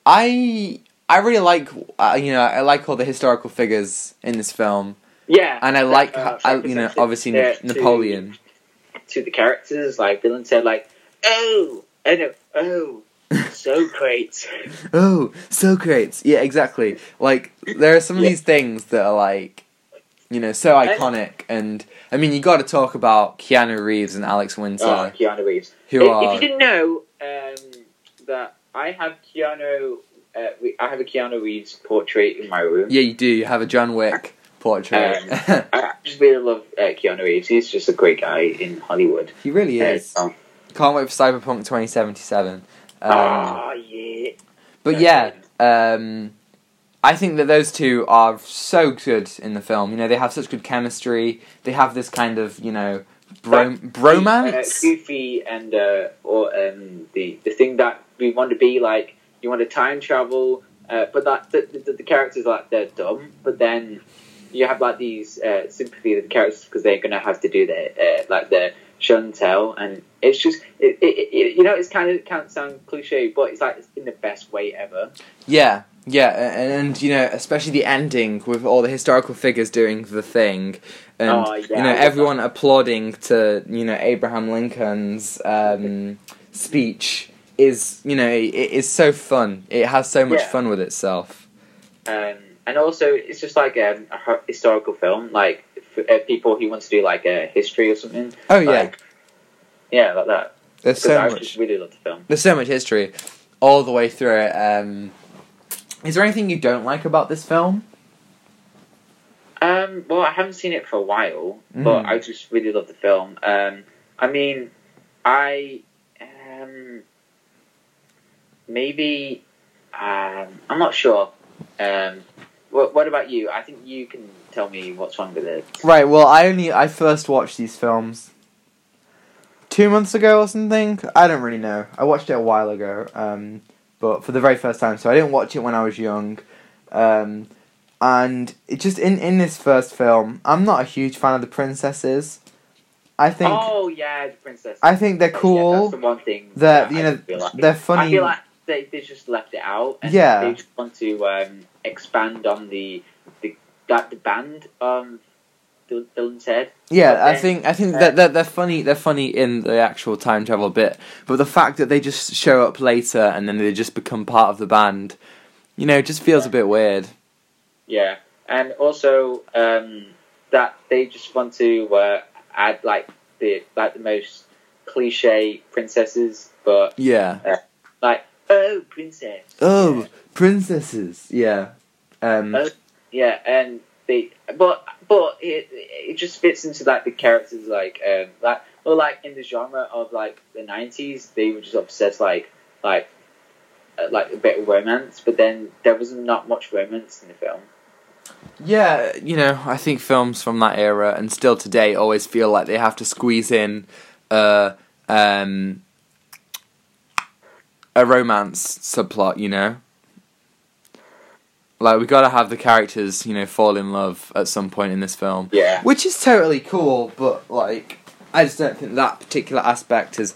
[SPEAKER 1] I I really like uh, you know I like all the historical figures in this film,
[SPEAKER 2] Yeah,
[SPEAKER 1] and I like
[SPEAKER 2] uh,
[SPEAKER 1] I, you know obviously
[SPEAKER 2] to-
[SPEAKER 1] Napoleon.
[SPEAKER 2] to the characters. Like Dylan said, like oh, I know, oh, so great.
[SPEAKER 1] Oh, Socrates! Yeah, exactly. Like there are some of
[SPEAKER 2] Yeah.
[SPEAKER 1] these things that are like you know so iconic, and I mean you got to talk about Keanu Reeves and Alex Winter,
[SPEAKER 2] Oh, Keanu Reeves.
[SPEAKER 1] who
[SPEAKER 2] if,
[SPEAKER 1] are
[SPEAKER 2] if you didn't know um, that I have Keanu, uh, I have a Keanu Reeves portrait in my room.
[SPEAKER 1] yeah you do you have a John Wick portrait.
[SPEAKER 2] Um, I just really love uh, Keanu Reeves. He's just a great guy in Hollywood.
[SPEAKER 1] he really is.
[SPEAKER 2] Uh,
[SPEAKER 1] Can't wait for Cyberpunk twenty seventy seven. Um,
[SPEAKER 2] oh yeah.
[SPEAKER 1] But yeah, um, I think that those two are so good in the film. You know, they have such good chemistry. They have this kind of you know bro-
[SPEAKER 2] Uh,
[SPEAKER 1] bromance.
[SPEAKER 2] goofy and uh, or um, the the thing that we want to be like. You want to time travel, uh, but that the, the, the characters like they're dumb. But then you have like these uh, sympathy with the characters because they're gonna have to do their uh, like their show and tell, and it's just it, it, it, you know it's kind of can't sound cliche, but it's like it's in the best way ever.
[SPEAKER 1] Yeah, yeah, and, and you know, especially the ending with all the historical figures doing the thing, and
[SPEAKER 2] Oh, yeah,
[SPEAKER 1] you know everyone applauding to you know Abraham Lincoln's um, speech is you know it is so fun. It has so much
[SPEAKER 2] Yeah.
[SPEAKER 1] fun with itself.
[SPEAKER 2] Um, and also, it's just like um, a historical film, like for uh, people who want to do like a history or something.
[SPEAKER 1] Oh yeah,
[SPEAKER 2] Like, yeah, like that.
[SPEAKER 1] there's so much.
[SPEAKER 2] really love the film.
[SPEAKER 1] There's so much history all the way through it. Um, is there anything you don't like about this film?
[SPEAKER 2] Um, well, I haven't seen it for a while,
[SPEAKER 1] Mm.
[SPEAKER 2] but I just really love the film. Um, I mean, I um, maybe um, I'm not sure. Um, what, what about you? I think you can tell me what's wrong with it.
[SPEAKER 1] Right. Well, I only I first watched these films two months ago or something. I don't really know. I watched it a while ago, um, but for the very first time. So I didn't watch it when I was young. Um, and it just in in this first film, I'm not a huge fan of the princesses. I think
[SPEAKER 2] oh yeah, the princess.
[SPEAKER 1] I think they're
[SPEAKER 2] Yeah,
[SPEAKER 1] cool.
[SPEAKER 2] that's the one thing
[SPEAKER 1] That
[SPEAKER 2] that
[SPEAKER 1] you
[SPEAKER 2] I
[SPEAKER 1] know
[SPEAKER 2] feel like.
[SPEAKER 1] they're funny.
[SPEAKER 2] I feel like they, they just left it out. And
[SPEAKER 1] Yeah.
[SPEAKER 2] They just want to um, expand on the the that the band um Bill, Bill and Ted.
[SPEAKER 1] Yeah,
[SPEAKER 2] But
[SPEAKER 1] I think I think
[SPEAKER 2] uh,
[SPEAKER 1] that they're, they're funny. They're funny in the actual time travel bit, but the fact that they just show up later and then they just become part of the band, you know, just feels a bit weird.
[SPEAKER 2] Yeah, and also um, that they just want to uh, add like the like the most cliche princesses, but
[SPEAKER 1] Yeah.
[SPEAKER 2] like oh princess.
[SPEAKER 1] Oh, princesses. Yeah. Um.
[SPEAKER 2] Oh. Yeah, and they but but it it just fits into like the characters like um like or like in the genre of like the nineties they were just obsessed like like uh, like a bit of romance, but then there was not much romance in the film.
[SPEAKER 1] Yeah, you know, I think films from that era and still today always feel like they have to squeeze in, uh, um, a romance subplot, you know. Like we got to have the characters, you know, fall in love at some point in this film,
[SPEAKER 2] Yeah.
[SPEAKER 1] which is totally cool. But like, I just don't think that particular aspect has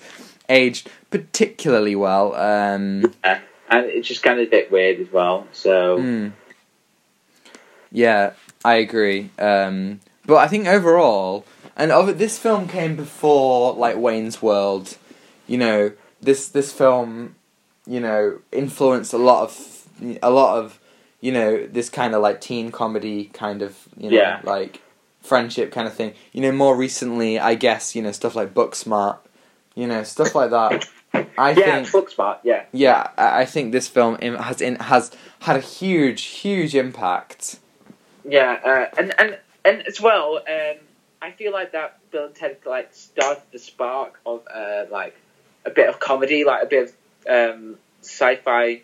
[SPEAKER 1] aged particularly well. Um,
[SPEAKER 2] and it's just kind of a bit weird as well. So
[SPEAKER 1] mm. Yeah, I agree. Um, but I think overall, and of this film came before like Wayne's World. You know, this this film, you know, influenced a lot of a lot of you know this kind of like teen comedy kind of you know
[SPEAKER 2] Yeah.
[SPEAKER 1] like friendship kind of thing. You know, more recently, I guess you know stuff like Booksmart. You know, stuff like that. I
[SPEAKER 2] yeah,
[SPEAKER 1] think
[SPEAKER 2] Booksmart. Yeah.
[SPEAKER 1] yeah, I think this film has in, has had a huge, huge impact.
[SPEAKER 2] Yeah, uh, and and and as well, um, I feel like that Bill and Ted like started the spark of uh, like a bit of comedy, like a bit of um, sci-fi,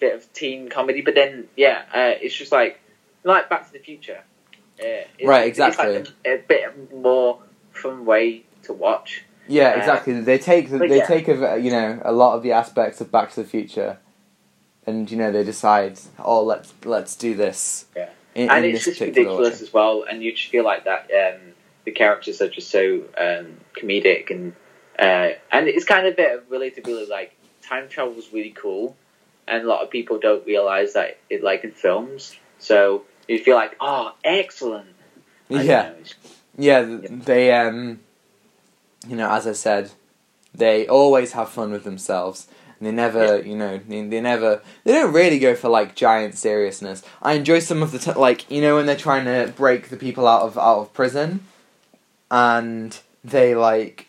[SPEAKER 2] bit of teen comedy. But then, yeah, uh, it's just like like Back to the Future. Uh,
[SPEAKER 1] Right,
[SPEAKER 2] It's like
[SPEAKER 1] exactly.
[SPEAKER 2] a, a bit more fun way to watch.
[SPEAKER 1] Yeah,
[SPEAKER 2] Uh,
[SPEAKER 1] exactly. They take the, they
[SPEAKER 2] yeah.
[SPEAKER 1] take a, you know a lot of the aspects of Back to the Future, and you know they decide, oh let's let's do this.
[SPEAKER 2] Yeah.
[SPEAKER 1] In,
[SPEAKER 2] and
[SPEAKER 1] in
[SPEAKER 2] it's just ridiculous
[SPEAKER 1] way.
[SPEAKER 2] as well. And you just feel like that um, the characters are just so um, comedic and uh, and it's kind of a bit of relatability. Like time travel is really cool, and a lot of people don't realize that it like in films. So you feel like, oh, excellent. I
[SPEAKER 1] Yeah, yeah. They um, you know, as I said, they always have fun with themselves. And they never, you know, they, they never, they don't really go for like giant seriousness. I enjoy some of the t- like, you know, when they're trying to break the people out of out of prison, and they like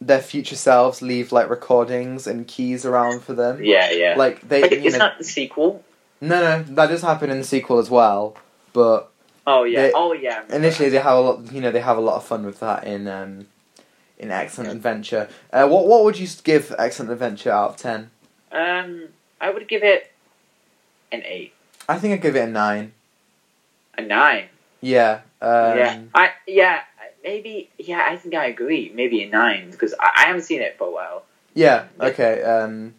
[SPEAKER 1] their future selves leave like recordings and keys around for them.
[SPEAKER 2] yeah, yeah.
[SPEAKER 1] Like they,
[SPEAKER 2] Like, it's
[SPEAKER 1] know,
[SPEAKER 2] not the sequel.
[SPEAKER 1] no, no, that does happen in the sequel as well. But
[SPEAKER 2] Oh yeah.
[SPEAKER 1] They-
[SPEAKER 2] oh yeah.
[SPEAKER 1] initially, they have a lot, you know, they have a lot of fun with that in um, in Excellent Adventure. Uh, what what would you give Excellent Adventure out of ten?
[SPEAKER 2] Um, I would give it an eight,
[SPEAKER 1] I think I'd give it a nine.
[SPEAKER 2] a nine.
[SPEAKER 1] Yeah. Um,
[SPEAKER 2] yeah, I yeah maybe yeah I think I agree maybe a nine because I, I haven't seen it for a while.
[SPEAKER 1] Yeah. Okay. Um,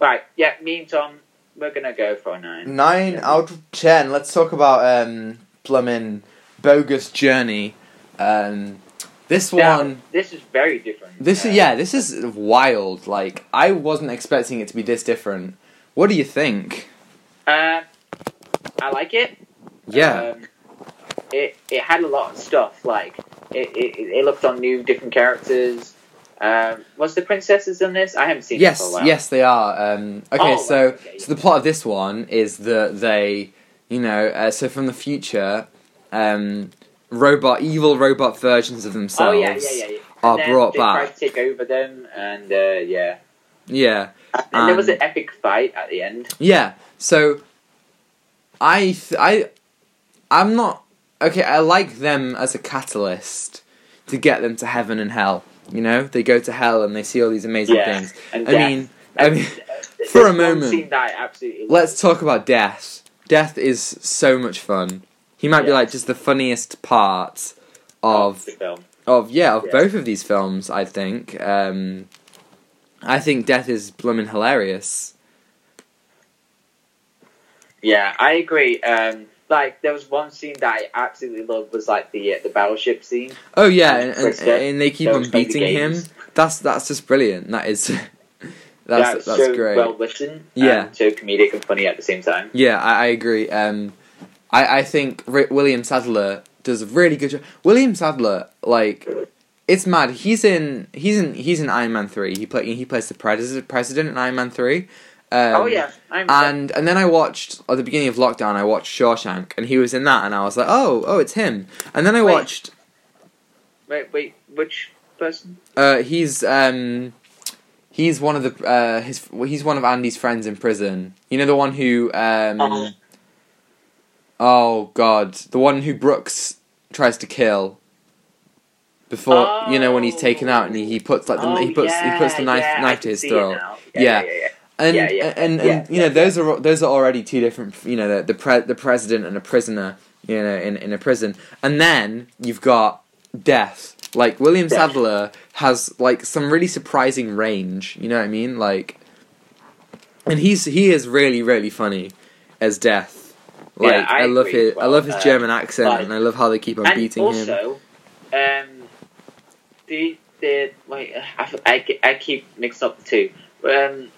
[SPEAKER 2] Right, yeah, me and Tom we're gonna go for a nine.
[SPEAKER 1] nine out of ten. Let's talk about um, Plummin Bogus Journey. Um, this one.
[SPEAKER 2] this is very different.
[SPEAKER 1] This
[SPEAKER 2] Uh,
[SPEAKER 1] is yeah. This is wild. Like I wasn't expecting it to be this different. What do you think?
[SPEAKER 2] Uh, I like it.
[SPEAKER 1] Yeah.
[SPEAKER 2] Um, it it had a lot of stuff like it it, it looked on new different characters. Um, was the princesses in this? I haven't seen
[SPEAKER 1] Yes, yes, they are. Um, okay,
[SPEAKER 2] Oh,
[SPEAKER 1] so
[SPEAKER 2] right, okay.
[SPEAKER 1] so the plot of this one is that they, you know, uh, so from the future, um, robot, evil robot versions of
[SPEAKER 2] Oh
[SPEAKER 1] themselves
[SPEAKER 2] yeah, yeah, yeah. yeah.
[SPEAKER 1] are
[SPEAKER 2] and
[SPEAKER 1] brought
[SPEAKER 2] they
[SPEAKER 1] back.
[SPEAKER 2] tried to take over them, and uh, yeah,
[SPEAKER 1] Yeah,
[SPEAKER 2] and there was
[SPEAKER 1] Um,
[SPEAKER 2] an epic fight at the end.
[SPEAKER 1] yeah. So, I, th- I, I'm not okay. I like them as a catalyst to get them to heaven and hell. You know, they go to hell and they see all these amazing
[SPEAKER 2] Yeah,
[SPEAKER 1] things.
[SPEAKER 2] and
[SPEAKER 1] I
[SPEAKER 2] death.
[SPEAKER 1] mean, I mean. For a moment,
[SPEAKER 2] that absolutely.
[SPEAKER 1] Let's talk about Death. Death is so much fun. He might be like just the funniest part of
[SPEAKER 2] film.
[SPEAKER 1] of yeah of
[SPEAKER 2] Yeah.
[SPEAKER 1] both of these films. I think. Um, I think Death is blooming hilarious.
[SPEAKER 2] Yeah, I agree. Um, like there was one scene that I absolutely loved was like the uh, the battleship scene.
[SPEAKER 1] Oh yeah,
[SPEAKER 2] And
[SPEAKER 1] and, and, they keep on
[SPEAKER 2] was playing the
[SPEAKER 1] beating him. That's that's just brilliant. That is that's
[SPEAKER 2] yeah,
[SPEAKER 1] that's
[SPEAKER 2] so
[SPEAKER 1] great.
[SPEAKER 2] well written.
[SPEAKER 1] Yeah.
[SPEAKER 2] and so comedic and funny at the same time.
[SPEAKER 1] Yeah, I, I agree. Um, I I think R- William Sadler does a really good job. William Sadler, like, it's mad. He's in he's in he's in Iron Man three. He play he plays the president president in Iron Man three. Um,
[SPEAKER 2] oh yeah, I'm.
[SPEAKER 1] And and then I watched at the beginning of lockdown. I watched Shawshank, and he was in that, and I was like, oh oh, it's him. And then I
[SPEAKER 2] Wait.
[SPEAKER 1] watched.
[SPEAKER 2] wait, wait, which person?
[SPEAKER 1] Uh, he's um, he's one of the uh his he's one of Andy's friends in prison. You know the one who um.
[SPEAKER 2] Oh.
[SPEAKER 1] Oh God, the one who Brooks tries to kill. Before you know when he's taken out and he, he puts like the
[SPEAKER 2] oh,
[SPEAKER 1] he puts
[SPEAKER 2] yeah,
[SPEAKER 1] he puts the knife
[SPEAKER 2] yeah,
[SPEAKER 1] knife to his throat.
[SPEAKER 2] now.
[SPEAKER 1] Yeah.
[SPEAKER 2] Yeah, yeah, yeah.
[SPEAKER 1] And
[SPEAKER 2] Yeah, yeah,
[SPEAKER 1] and, and
[SPEAKER 2] yeah,
[SPEAKER 1] you know those are those are already two different you know the the pre- the president and a prisoner you know in in a prison and then you've got death like William
[SPEAKER 2] Death.
[SPEAKER 1] Sadler has like some really surprising range you know what I mean like and he's he is really really funny as Death. Like
[SPEAKER 2] Yeah, I
[SPEAKER 1] I, love his
[SPEAKER 2] as
[SPEAKER 1] I love his
[SPEAKER 2] Uh,
[SPEAKER 1] German accent,
[SPEAKER 2] like-
[SPEAKER 1] and I love how they keep on
[SPEAKER 2] and
[SPEAKER 1] beating him.
[SPEAKER 2] also, um, the the wait, I, I, I keep mixing up the two. Um,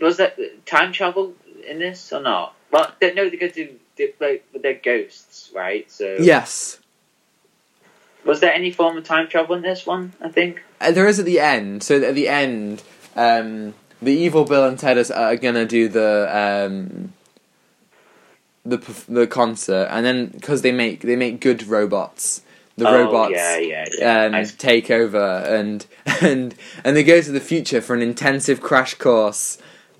[SPEAKER 2] was that time travel in this or not? Well, they, no, they go to they, like they're ghosts, right? So
[SPEAKER 1] Yes,
[SPEAKER 2] Was there any form of time travel in this one? I think.
[SPEAKER 1] Uh, there is at the end. So at the end, um, the evil Bill and Ted is- are gonna do the um, the the concert, and then because they make they make good robots, the
[SPEAKER 2] oh,
[SPEAKER 1] robots
[SPEAKER 2] Yeah, yeah, yeah.
[SPEAKER 1] um,
[SPEAKER 2] I-
[SPEAKER 1] take over and and and they go to the future for an intensive crash course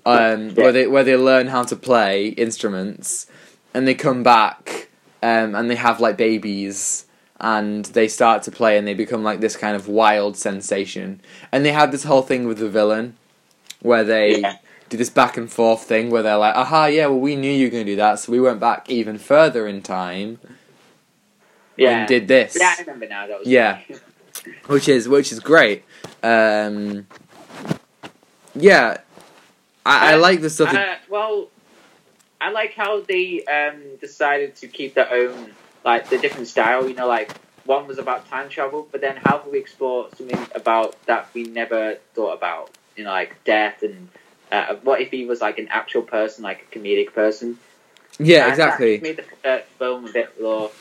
[SPEAKER 1] um,
[SPEAKER 2] Yeah.
[SPEAKER 1] where they where they learn how to play instruments and they come back um, and they have like babies and they start to play and they become like this kind of wild sensation and they had this whole thing with the villain where they
[SPEAKER 2] Yeah.
[SPEAKER 1] do this back and forth thing where they're like aha yeah well we knew you were going to do that so we went back even further in time
[SPEAKER 2] yeah.
[SPEAKER 1] and did this
[SPEAKER 2] Yeah, I remember now. That was
[SPEAKER 1] Yeah. which is which is great. Um, yeah, I, I
[SPEAKER 2] Um,
[SPEAKER 1] like the stuff. that-
[SPEAKER 2] Uh, well, I like how they um, decided to keep their own, like the different style. You know, like one was about time travel, but then how can we explore something about that we never thought about? You know, like death and uh, what if he was like an actual person, like a comedic person?
[SPEAKER 1] yeah,
[SPEAKER 2] And
[SPEAKER 1] exactly.
[SPEAKER 2] made the uh, film a bit more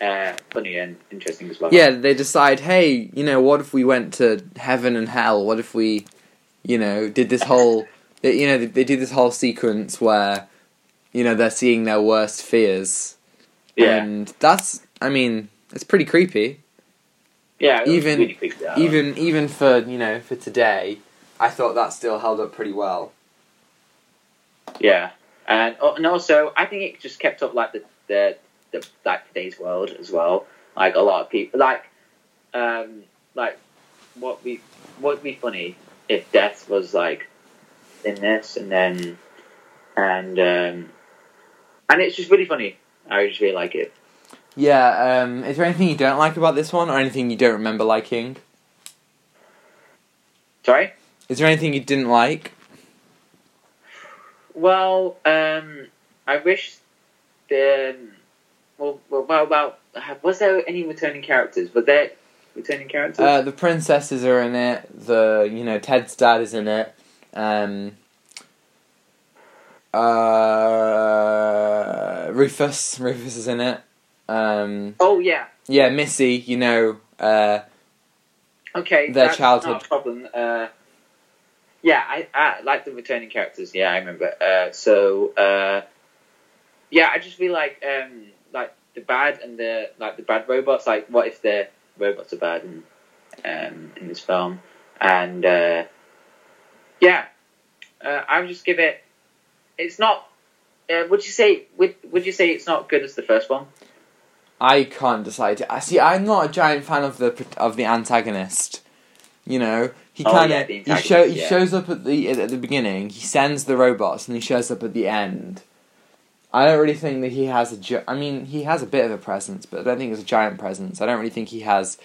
[SPEAKER 2] uh, funny and interesting as well.
[SPEAKER 1] Yeah, they decide, hey, you know, what if we went to heaven and hell? What if we, you know, did this whole, they, you know, they, they do this whole sequence where, you know, they're seeing their worst fears,
[SPEAKER 2] yeah,
[SPEAKER 1] and that's, I mean, it's pretty creepy.
[SPEAKER 2] yeah.
[SPEAKER 1] even-
[SPEAKER 2] really creepy.
[SPEAKER 1] Even even for you know for today, I thought that still held up pretty well.
[SPEAKER 2] Yeah, and oh, and also I think it just kept up like the the, the like today's world as well. Like a lot of people like um like what we what would be funny if death was like in this and then and um and it's just really funny. I just really like it.
[SPEAKER 1] Yeah, um, is there anything you don't like about this one, or anything you don't remember liking?
[SPEAKER 2] Sorry.
[SPEAKER 1] Is there anything you didn't like?
[SPEAKER 2] Well, um, I wish the well, well, well, well, was there any returning characters? Were there returning characters?
[SPEAKER 1] Uh, the princesses are in it. The you know Ted's dad is in it. Um, uh, Rufus, Rufus is in it. Um,
[SPEAKER 2] oh yeah.
[SPEAKER 1] yeah, Missy, you know. Uh,
[SPEAKER 2] Okay,
[SPEAKER 1] Their
[SPEAKER 2] that's
[SPEAKER 1] childhood.
[SPEAKER 2] Problem. Uh, yeah, I, I like the returning characters. Yeah, I remember. Uh, so uh, yeah, I just feel like um, like the bad and the like the bad robots. Like, what if the robots are bad in um, in this film? And uh, yeah, uh, I would just give it. It's not. Uh, would you say? Would Would you say it's not good as the first one?
[SPEAKER 1] I can't decide. I see. I'm not a giant fan of the of the antagonist. You know, he
[SPEAKER 2] Oh,
[SPEAKER 1] kind
[SPEAKER 2] yeah,
[SPEAKER 1] of
[SPEAKER 2] the
[SPEAKER 1] he show he
[SPEAKER 2] yeah.
[SPEAKER 1] shows up at the at the beginning. He sends the robots, and he shows up at the end. I don't really think that he has a. Gi- I mean, he has a bit of a presence, but I don't think it's a giant presence. I don't really think he has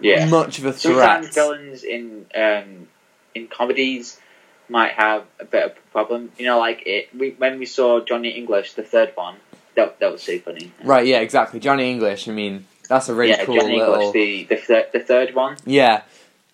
[SPEAKER 2] Yeah.
[SPEAKER 1] much of a threat.
[SPEAKER 2] Sometimes villains in um, in comedies might have a bit of a problem. You know, like it. We, when we saw Johnny English, the third one, that that was so funny.
[SPEAKER 1] Right? Yeah, exactly. Johnny English. I mean, that's a really
[SPEAKER 2] yeah,
[SPEAKER 1] cool
[SPEAKER 2] Johnny
[SPEAKER 1] little.
[SPEAKER 2] English, the the, thir- the third one,
[SPEAKER 1] Yeah,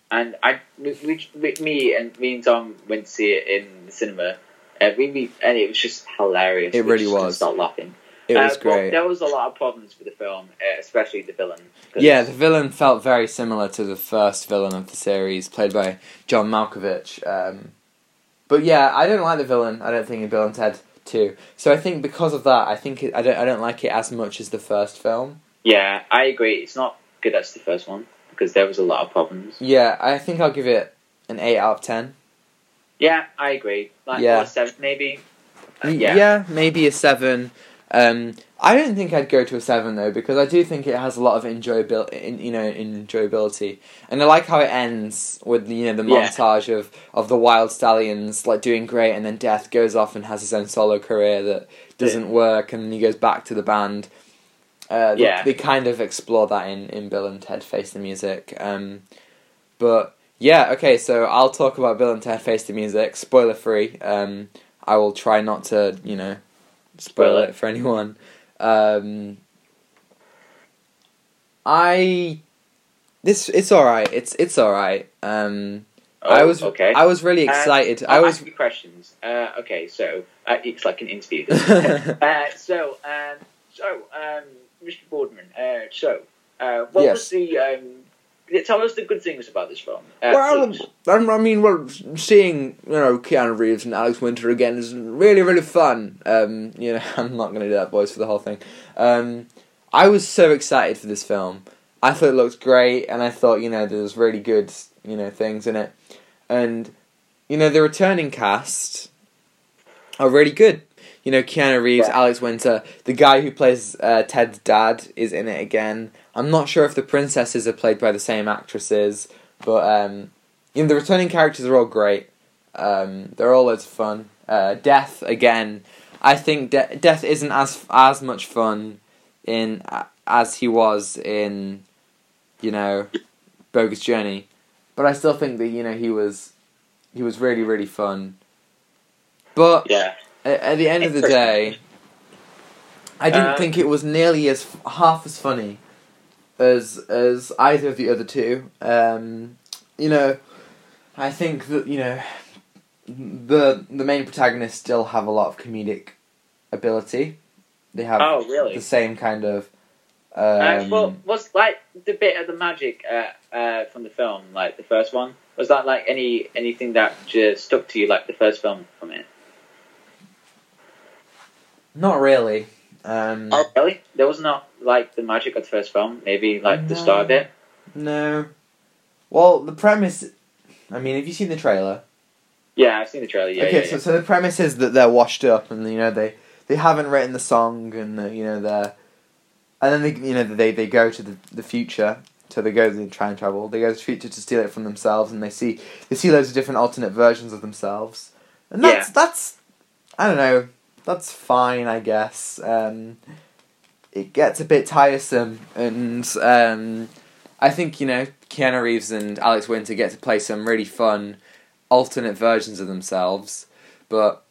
[SPEAKER 2] and I, we, we, me and me and Tom went to see it in the cinema. Uh, we, we, and it was just hilarious.
[SPEAKER 1] It
[SPEAKER 2] We
[SPEAKER 1] really was.
[SPEAKER 2] Stop laughing.
[SPEAKER 1] It was
[SPEAKER 2] Uh,
[SPEAKER 1] great.
[SPEAKER 2] there was a lot of problems with the film, uh, especially the villain.
[SPEAKER 1] Yeah, the villain felt very similar to the first villain of the series, played by John Malkovich. Um, but yeah, I don't like the villain. I don't think in Bill and Ted Two. So I think because of that, I think it, I don't I don't like it as much as the first film.
[SPEAKER 2] yeah, I agree. It's not good as the first one because there was a lot of problems.
[SPEAKER 1] Yeah, I think I'll give it an eight out of ten.
[SPEAKER 2] Yeah, I agree. Like
[SPEAKER 1] Yeah.
[SPEAKER 2] seven, maybe. Uh,
[SPEAKER 1] Y-
[SPEAKER 2] yeah.
[SPEAKER 1] maybe a seven. Um, I don't think I'd go to a seven though because I do think it has a lot of enjoyability. You know, enjoyability, and I like how it ends with you know the
[SPEAKER 2] Yeah.
[SPEAKER 1] montage of of the Wyld Stallyns like doing great, and then Death goes off and has his own solo career that doesn't work, and then he goes back to the band. Uh, they,
[SPEAKER 2] Yeah.
[SPEAKER 1] they kind of explore that in, in Bill and Ted Face the Music, um, but yeah, okay, so I'll talk about Bill and Ted Face the Music, spoiler free. Um, I will try not to, you know, spoil it for anyone. Um, I this it's all right. It's it's all right. Um, I
[SPEAKER 2] Oh,
[SPEAKER 1] was
[SPEAKER 2] okay.
[SPEAKER 1] I was really
[SPEAKER 2] Uh,
[SPEAKER 1] excited. I was
[SPEAKER 2] ask you questions. Uh, okay, so uh, it's like an interview. uh, so, um, so, um, Mr. Boardman. Uh, so, uh, what
[SPEAKER 1] Yes.
[SPEAKER 2] was the? Tell us the good things about this film. Uh,
[SPEAKER 1] well. I I mean, well, seeing you know Keanu Reeves and Alex Winter again is really really fun. Um, you know, I'm not going to do that voice for the whole thing. Um, I was so excited for this film. I thought it looked great, and I thought you know there was really good you know things in it, and you know the returning cast are really good. You know, Keanu Reeves,
[SPEAKER 2] Yeah.
[SPEAKER 1] Alex Winter, the guy who plays uh, Ted's dad is in it again. I'm not sure if the princesses are played by the same actresses, but um, you know the returning characters are all great. Um, they're all loads of fun. Uh, Death again. I think De- Death isn't as as much fun in uh, as he was in, you know, Bogus Journey, but I still think that you know he was, he was really really fun. But
[SPEAKER 2] yeah.
[SPEAKER 1] At, at the end of the day, I didn't
[SPEAKER 2] Um,
[SPEAKER 1] think it was nearly as half as funny as as either of the other two. Um, you know, I think that you know the the main protagonists still have a lot of comedic ability. They have
[SPEAKER 2] Oh, really?
[SPEAKER 1] the same kind of.
[SPEAKER 2] uh,
[SPEAKER 1] Um,
[SPEAKER 2] well, was like the bit of the magic uh, uh, from the film, like the first one? Was that like any anything that just stuck to you, like the first film from it?
[SPEAKER 1] Not really. Um,
[SPEAKER 2] Oh, really? There was not like the magic of the first film. Maybe like the start of it.
[SPEAKER 1] No. Well, the premise. I mean, have you seen the trailer?
[SPEAKER 2] Yeah, I've seen the trailer. Yeah,
[SPEAKER 1] okay,
[SPEAKER 2] yeah,
[SPEAKER 1] so
[SPEAKER 2] yeah.
[SPEAKER 1] so the premise is that they're washed up, and you know they they haven't written the song, and uh, you know they're, and then they you know they they go to the the future. So they go they try and travel. They go to the future to steal it from themselves, and they see they see loads of different alternate versions of themselves, and that's that's I don't know that's fine I guess. Um, it gets a bit tiresome, and um, I think you know Keanu Reeves and Alex Winter get to play some really fun alternate versions of themselves, but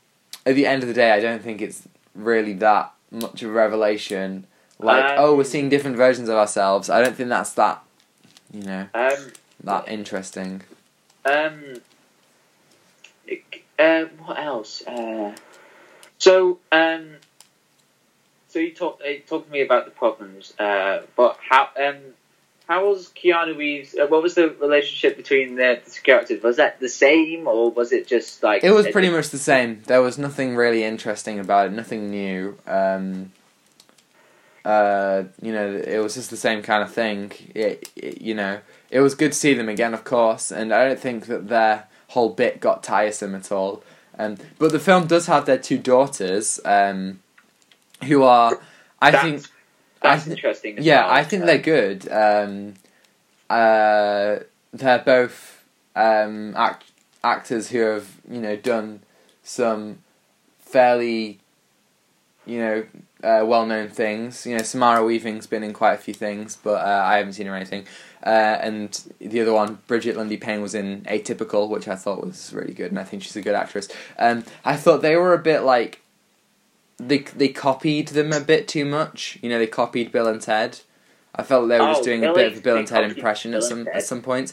[SPEAKER 1] at the end of the day, I don't think it's really that much of a revelation. Like,
[SPEAKER 2] Um,
[SPEAKER 1] oh, we're seeing different versions of ourselves. I don't think that's that, you know,
[SPEAKER 2] Um,
[SPEAKER 1] that interesting.
[SPEAKER 2] um, uh, what else? Uh, so, um, so you talked uh, talked to me about the problems, uh, but how um, how was Keanu Reeves? Uh, what was the relationship between the, the two characters? Was that the same, or was it just like
[SPEAKER 1] It was pretty much the same. There was nothing really interesting about it. Nothing new. Um, uh, you know, it was just the same kind of thing. It, it, you know, it was good to see them again, of course, and I don't think that their whole bit got tiresome at all. Um, but the film does have their two daughters, um, who are, I
[SPEAKER 2] That's,
[SPEAKER 1] think,
[SPEAKER 2] that's
[SPEAKER 1] I thi-
[SPEAKER 2] interesting. as
[SPEAKER 1] yeah,
[SPEAKER 2] well.
[SPEAKER 1] I think
[SPEAKER 2] Uh,
[SPEAKER 1] they're good. Um, uh, they're both um, act- actors who have you know done some fairly you know uh, well known things. You know, Samara Weaving's been in quite a few things, but uh, I haven't seen her anything. Uh, and the other one, Brigette Lundy-Paine, was in Atypical, which I thought was really good, and I think she's a good actress. Um, I thought they were a bit like they they copied them a bit too much. You know, they copied Bill and Ted. I felt they were just
[SPEAKER 2] Oh,
[SPEAKER 1] doing a bit of a Bill
[SPEAKER 2] They
[SPEAKER 1] and Ted impression at some at some points,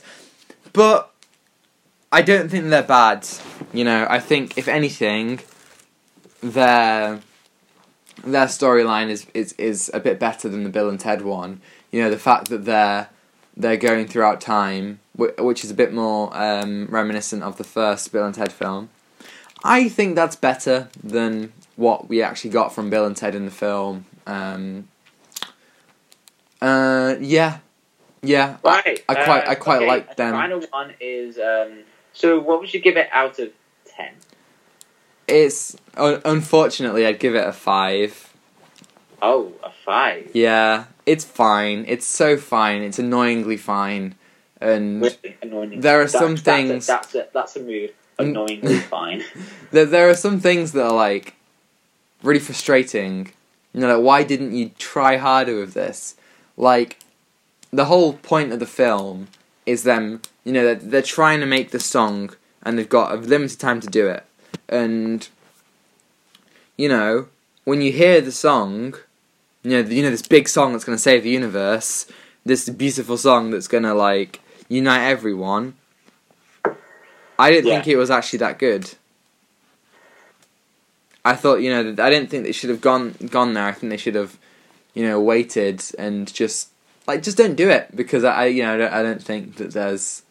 [SPEAKER 1] but I don't think they're bad. You know, I think if anything, their their storyline is, is is a bit better than the Bill and Ted one. You know, the fact that they're they're going throughout time, which is a bit more um, reminiscent of the first Bill and Ted film. I think that's better than what we actually got from Bill and Ted in the film. Um, uh, yeah, yeah.
[SPEAKER 2] Right.
[SPEAKER 1] I quite-
[SPEAKER 2] uh,
[SPEAKER 1] I quite
[SPEAKER 2] okay,
[SPEAKER 1] like them.
[SPEAKER 2] The final one is um. So, what would you give it out of ten?
[SPEAKER 1] It's un- unfortunately I'd give it a five.
[SPEAKER 2] Oh, a five.
[SPEAKER 1] Yeah, it's fine. It's so fine. It's annoyingly fine, and
[SPEAKER 2] Really annoying.
[SPEAKER 1] there are
[SPEAKER 2] That's-
[SPEAKER 1] some
[SPEAKER 2] that's
[SPEAKER 1] things-
[SPEAKER 2] A, that's a, that's a.
[SPEAKER 1] Mm.
[SPEAKER 2] Annoyingly fine.
[SPEAKER 1] there there are some things that are like really frustrating. You know, like why didn't you try harder with this? Like the whole point of the film is them. You know, they're, they're trying to make the song, and they've got a limited time to do it. And you know, when you hear the song, you know, you know this big song that's going to save the universe, this beautiful song that's going to like unite everyone. I didn't
[SPEAKER 2] Yeah.
[SPEAKER 1] think it was actually that good. I thought, you know, I didn't think they should have gone gone there. I think they should have, you know, waited and just like just don't do it because I, I you know, I don't, I don't think that there's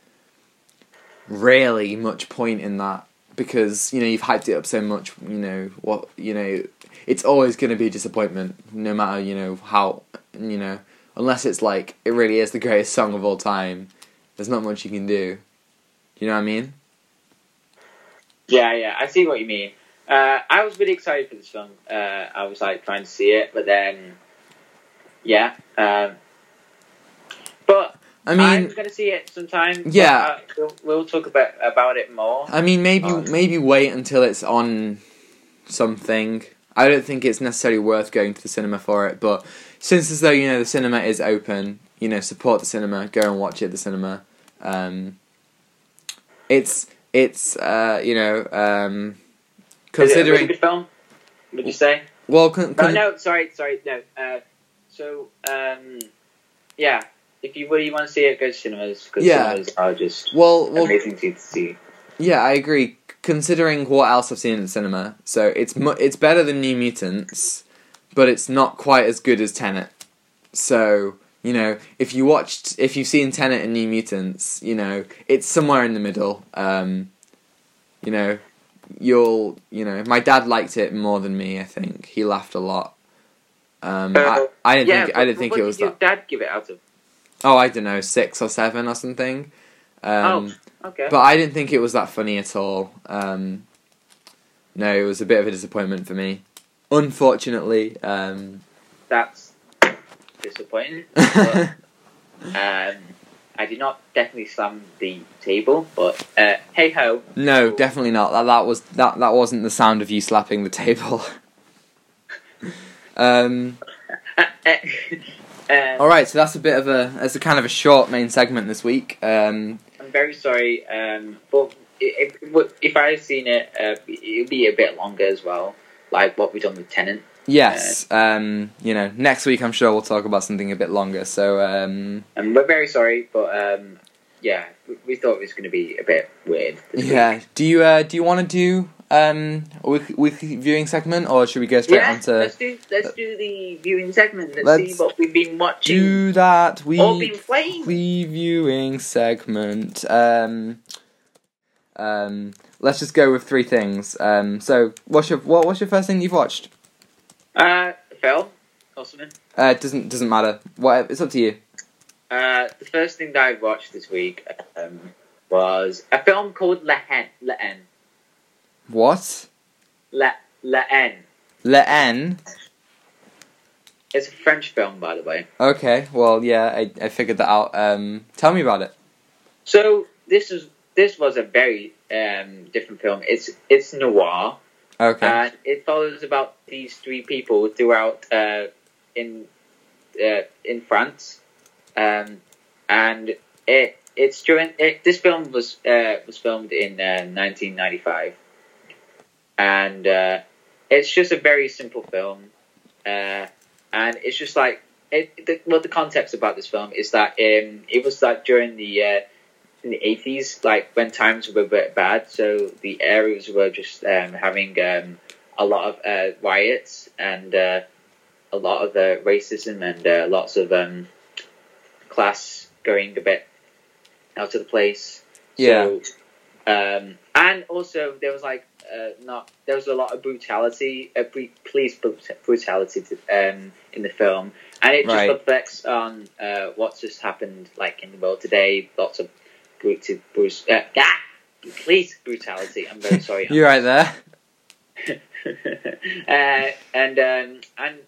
[SPEAKER 1] really much point in that because you know you've hyped it up so much. You know what you know, it's always going to be a disappointment, no matter you know how you know unless it's like it really is the greatest song of all time. There's not much you can do. You know what I mean?
[SPEAKER 2] Yeah, yeah, I see what you mean. Uh, I was really excited for this film. Uh, I was like trying to see it, but then, yeah. Um, but
[SPEAKER 1] I
[SPEAKER 2] I'm
[SPEAKER 1] mean,
[SPEAKER 2] gonna see it sometime. but,
[SPEAKER 1] Yeah.
[SPEAKER 2] uh, we'll, we'll talk about about it more.
[SPEAKER 1] I mean, maybe
[SPEAKER 2] Oh.
[SPEAKER 1] maybe wait until it's on something. I don't think it's necessarily worth going to the cinema for it, but since as though you know the cinema is open, you know, support the cinema, go and watch it at the cinema. Um, it's it's uh, you know um,
[SPEAKER 2] Is it a really
[SPEAKER 1] considering
[SPEAKER 2] good film? Would you say?
[SPEAKER 1] well con-
[SPEAKER 2] No,
[SPEAKER 1] con-
[SPEAKER 2] no, sorry, sorry, no. Uh, so, um, yeah, if you really want to see it, go to cinemas because
[SPEAKER 1] Yeah.
[SPEAKER 2] cinemas are just
[SPEAKER 1] well well
[SPEAKER 2] amazing to see.
[SPEAKER 1] Yeah, I agree. Considering what else I've seen in the cinema, so it's mu- it's better than New Mutants, but it's not quite as good as Tenet. So you know, if you watched, if you've seen Tenet and New Mutants, you know, it's somewhere in the middle. Um, you know, you'll, you know, my dad liked it more than me. I think he laughed a lot. Um, I,
[SPEAKER 2] Uh,
[SPEAKER 1] I didn't
[SPEAKER 2] yeah,
[SPEAKER 1] think I didn't think it
[SPEAKER 2] did
[SPEAKER 1] was
[SPEAKER 2] your
[SPEAKER 1] that.
[SPEAKER 2] dad give it out of?
[SPEAKER 1] Oh, I don't know, six or seven or something. Um,
[SPEAKER 2] Okay.
[SPEAKER 1] but I didn't think it was that funny at all. Um, no, it was a bit of a disappointment for me. Unfortunately, um,
[SPEAKER 2] That's disappointing. but, um, I did not definitely slam the table, but uh, hey ho.
[SPEAKER 1] no, definitely not. That that was that that wasn't the sound of you slapping the table. um,
[SPEAKER 2] Uh,
[SPEAKER 1] all right, so that's a bit of a that's a kind of a short main segment this week. Um,
[SPEAKER 2] I'm very sorry, um, but if, if, I had seen it, uh, it'd be a bit longer as well, like what we've done with Tenet.
[SPEAKER 1] yes, um, you know, next week I'm sure we'll talk about something a bit longer. So um,
[SPEAKER 2] And we're very sorry, but um, yeah, we, we thought it was going to be a bit weird.
[SPEAKER 1] Yeah,
[SPEAKER 2] week.
[SPEAKER 1] do you uh, do you want to do um, week, weekly viewing segment, or should we go straight
[SPEAKER 2] yeah.
[SPEAKER 1] on to
[SPEAKER 2] let's do let's do the viewing segment. Let's,
[SPEAKER 1] Let's
[SPEAKER 2] see what we've been watching
[SPEAKER 1] do that
[SPEAKER 2] or been
[SPEAKER 1] week
[SPEAKER 2] playing.
[SPEAKER 1] viewing segment? Um, um, let's just go with three things. Um, so what's your what, what's your first thing you've watched?
[SPEAKER 2] Uh, Phil, Osman.
[SPEAKER 1] Uh, it doesn't doesn't matter. What it's up to you.
[SPEAKER 2] Uh, the first thing that I watched this week um, was a film called La Haine.
[SPEAKER 1] What?
[SPEAKER 2] La La Haine.
[SPEAKER 1] Le N.
[SPEAKER 2] It's a French film, by the way.
[SPEAKER 1] Okay, well, yeah, I, I figured that out. Um, tell me about it.
[SPEAKER 2] So this is this was a very um, different film. It's it's noir,
[SPEAKER 1] Okay.
[SPEAKER 2] and it follows about these three people throughout uh, in uh, in France, um, and it it's during it, this film was uh, was filmed in uh, 1995, and uh, it's just a very simple film, uh, and it's just like it. The, well, the context about this film is that um, it was like during the uh, in the eighties, like when times were a bit bad, so the areas were just um, having um, a lot of uh, riots and uh, a lot of uh, racism and uh, lots of um, class going a bit out of the place.
[SPEAKER 1] Yeah.
[SPEAKER 2] So, um, and also there was like uh, not there was a lot of brutality, uh, police brutality to, um, in the film, and it just
[SPEAKER 1] Right.
[SPEAKER 2] reflects on uh, what's just happened like in the world today. Lots of brut- brut- uh, ah, police brutality. I'm very sorry.
[SPEAKER 1] You're right there.
[SPEAKER 2] uh, and um, and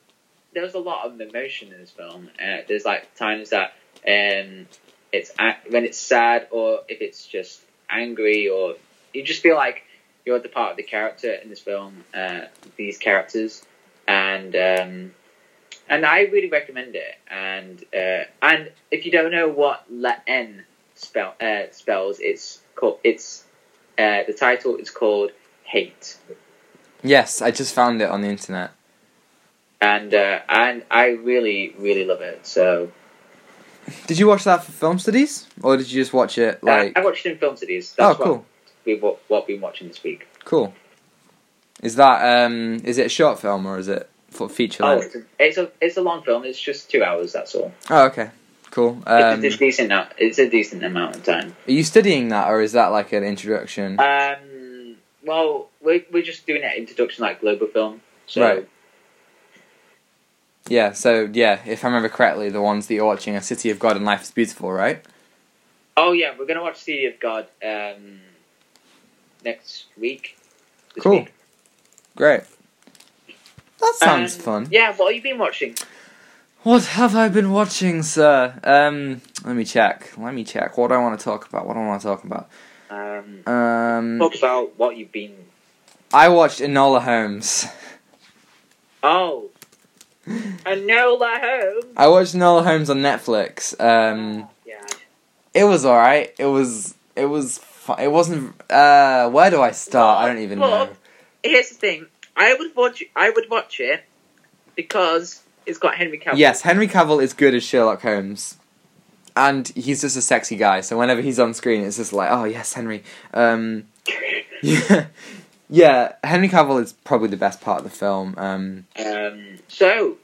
[SPEAKER 2] there was a lot of emotion in this film. Uh, there's like times that um, it's when it's sad or if it's just angry or you just feel like you're the part of the character in this film. Uh, these characters and um, and I really recommend it. And uh, and if you don't know what La N spell uh, spells. It's called. It's uh, the title is called Hate,
[SPEAKER 1] Yes, I just found it on the internet.
[SPEAKER 2] and uh, and I really really love it. So
[SPEAKER 1] Did you watch that for film studies, or did you just watch it
[SPEAKER 2] uh,
[SPEAKER 1] like?
[SPEAKER 2] I watched it in film studies.
[SPEAKER 1] oh,
[SPEAKER 2] That's
[SPEAKER 1] cool,
[SPEAKER 2] what we've what, what we've been watching this week.
[SPEAKER 1] cool. Is that um? Is it a short film or is it for feature
[SPEAKER 2] Oh,
[SPEAKER 1] length?
[SPEAKER 2] it's a, it's a it's a long film. It's just two hours. That's all.
[SPEAKER 1] Oh, okay, cool. Um,
[SPEAKER 2] it's, a decent. amount- It's a decent amount of time.
[SPEAKER 1] are you studying that, or is that like an introduction?
[SPEAKER 2] Um, well, we're, we're just doing an introduction like global film. So
[SPEAKER 1] Right. Yeah, so yeah, if I remember correctly, the ones that you're watching are City of God and Life is Beautiful, right?
[SPEAKER 2] Oh yeah, we're gonna watch City of God um, next week.
[SPEAKER 1] Cool.
[SPEAKER 2] week.
[SPEAKER 1] Great. That sounds
[SPEAKER 2] Um,
[SPEAKER 1] fun.
[SPEAKER 2] Yeah, what have you been watching?
[SPEAKER 1] What have I been watching, sir? Um, let me check. Let me check. What do I want to talk about? What do I want to talk about?
[SPEAKER 2] Um,
[SPEAKER 1] Um,
[SPEAKER 2] talk about what you've been.
[SPEAKER 1] I watched Enola Holmes.
[SPEAKER 2] Oh, Enola Holmes.
[SPEAKER 1] I watched Enola Holmes on Netflix. Um,
[SPEAKER 2] yeah.
[SPEAKER 1] it was alright. It was. It was. Fu- it wasn't. Uh, where do I start? I don't even know.
[SPEAKER 2] Well, Here's the thing. I would watch. I would watch it because it's got Henry Cavill.
[SPEAKER 1] Yes, Henry Cavill is good as Sherlock Holmes. And he's just a sexy guy, so whenever he's on screen, it's just like, oh yes, Henry. Um, yeah, yeah. Henry Cavill is probably the best part of the film. Um,
[SPEAKER 2] Um. So,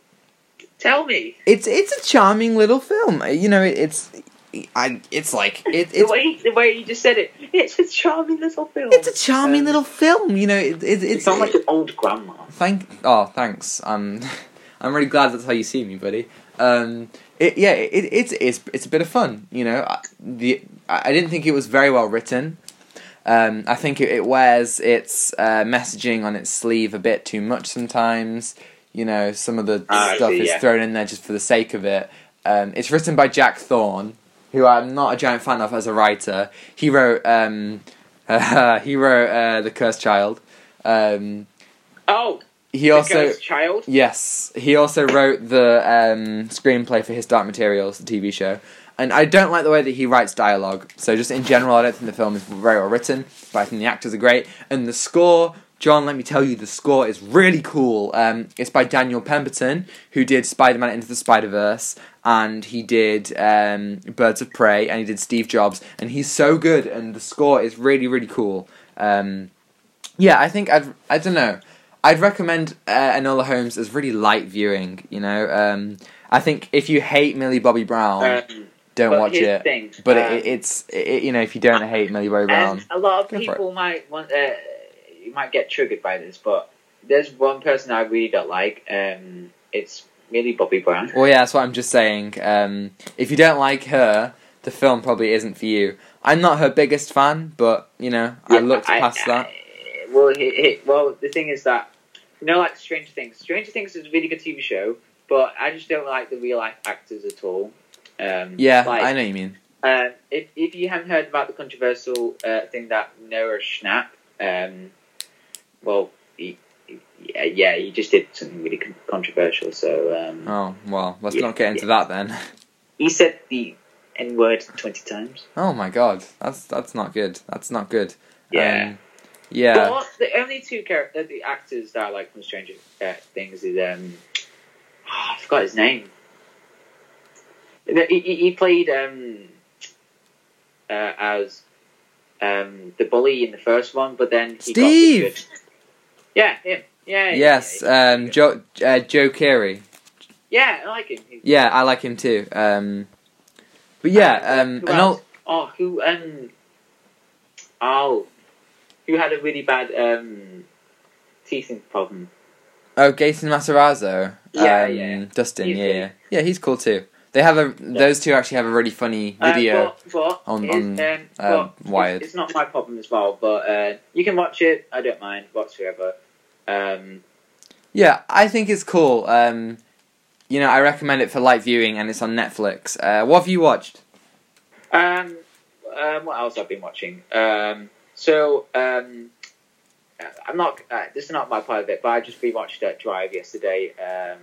[SPEAKER 2] tell me.
[SPEAKER 1] it's it's a charming little film. You know, it, it's I it's like it,
[SPEAKER 2] the
[SPEAKER 1] it's
[SPEAKER 2] way the way you just said it. It's a charming little film.
[SPEAKER 1] it's a charming
[SPEAKER 2] Um,
[SPEAKER 1] little film. You know, it, it,
[SPEAKER 2] sound like an old grandma.
[SPEAKER 1] Thank. Oh, thanks. Um, I'm really glad that's how you see me, buddy. Um, it yeah, it, it's it's it's a bit of fun. You know, I, the I didn't think it was very well written. Um, I think it, it wears its uh, messaging on its sleeve a bit too much sometimes. You know, some of the
[SPEAKER 2] I
[SPEAKER 1] stuff is
[SPEAKER 2] yeah.
[SPEAKER 1] thrown in there just for the sake of it. Um, it's written by Jack Thorne, who I'm not a giant fan of as a writer. He wrote um, he wrote uh, The Cursed Child. Um,
[SPEAKER 2] Oh,
[SPEAKER 1] he also
[SPEAKER 2] child.
[SPEAKER 1] Yes, he also wrote the um, screenplay for His Dark Materials, the TV show. And I don't like the way that he writes dialogue. So just in general, I don't think the film is very well written, but I think the actors are great. And the score, John, let me tell you, the score is really cool. Um, it's by Daniel Pemberton, who did Spider-Man Into the Spider-Verse, and he did um, Birds of Prey, and he did Steve Jobs, and he's so good, and the score is really, really cool. Um, yeah, I think I'd, I don't know. I'd recommend uh, Enola Holmes as really light viewing. You know, um, I think if you hate Millie Bobby Brown,
[SPEAKER 2] Um,
[SPEAKER 1] don't watch it.
[SPEAKER 2] thing,
[SPEAKER 1] But
[SPEAKER 2] um,
[SPEAKER 1] it, it's it, you know if you don't hate Millie Bobby Brown,
[SPEAKER 2] a lot of
[SPEAKER 1] Go for it.
[SPEAKER 2] people might want. Uh, you might get triggered by this, but there's one person I really don't like. Um, it's Millie Bobby Brown.
[SPEAKER 1] well, yeah, that's what I'm just saying. Um, if you don't like her, the film probably isn't for you. I'm not her biggest fan, but you know I
[SPEAKER 2] Yeah,
[SPEAKER 1] looked
[SPEAKER 2] I-
[SPEAKER 1] past that.
[SPEAKER 2] I- well, he, he, well, the thing is that you know, like Stranger Things. Stranger Things is a really good TV show, but I just don't like the real life actors at all. Um,
[SPEAKER 1] Yeah,
[SPEAKER 2] like,
[SPEAKER 1] I know what you mean.
[SPEAKER 2] Um, if if you haven't heard about the controversial uh, thing that Noah Schnapp, um, well, he, he- yeah, yeah, he just did something really con- controversial. So um,
[SPEAKER 1] Oh well, let's
[SPEAKER 2] Yeah,
[SPEAKER 1] not get into that then.
[SPEAKER 2] he said the N word twenty times.
[SPEAKER 1] Oh my god, that's that's not good. That's not good.
[SPEAKER 2] Yeah.
[SPEAKER 1] Um, yeah.
[SPEAKER 2] But the only two characters, the actors that I like from Stranger Things is um, oh, I forgot his name. He, he, he played um, uh, as um, the bully in the first one, but then he
[SPEAKER 1] Steve!
[SPEAKER 2] Got. Yeah, him. Yeah. yeah,
[SPEAKER 1] Yes,
[SPEAKER 2] yeah,
[SPEAKER 1] um, Joe uh, Joe Keery.
[SPEAKER 2] yeah, I like him. He-
[SPEAKER 1] Yeah, I like him too. Um, but yeah,
[SPEAKER 2] Uh,
[SPEAKER 1] um,
[SPEAKER 2] who
[SPEAKER 1] and
[SPEAKER 2] Oh, who um, oh, who had a really bad um, teething problem.
[SPEAKER 1] oh, Gaten Matarazzo.
[SPEAKER 2] Yeah,
[SPEAKER 1] um,
[SPEAKER 2] yeah.
[SPEAKER 1] Dustin.
[SPEAKER 2] He's
[SPEAKER 1] yeah, yeah, yeah. He's cool too. They have a. Those two actually have a really funny
[SPEAKER 2] Uh,
[SPEAKER 1] video.
[SPEAKER 2] but, but
[SPEAKER 1] on- on,
[SPEAKER 2] um,
[SPEAKER 1] um, Wired.
[SPEAKER 2] It's, it's not my problem as well, but uh, you can watch it. I don't mind whatsoever. Um,
[SPEAKER 1] Yeah, I think it's cool. Um, you know, I recommend it for light viewing, and it's on Netflix. Uh, what have you watched?
[SPEAKER 2] um, um, what else I've been watching? Um, so um, I'm not. Uh, this is not my part of it, but I just rewatched uh, Drive yesterday. Um,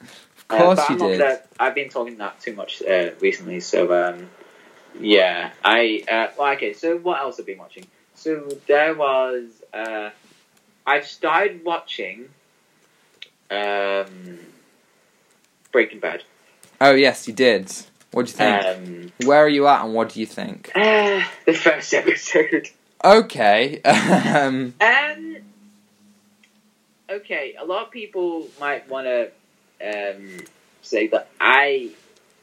[SPEAKER 1] Of course
[SPEAKER 2] uh,
[SPEAKER 1] you did.
[SPEAKER 2] uh, I've been talking that too much uh, recently, so um, Yeah, I uh, well, okay. So what else have I been watching? So there was uh, I've started watching um, Breaking Bad.
[SPEAKER 1] Oh yes, you did. What do you think?
[SPEAKER 2] Um,
[SPEAKER 1] Where are you at, and what do you think?
[SPEAKER 2] uh, the first episode.
[SPEAKER 1] Okay. um,
[SPEAKER 2] Um. Okay, a lot of people might want to um, say that I,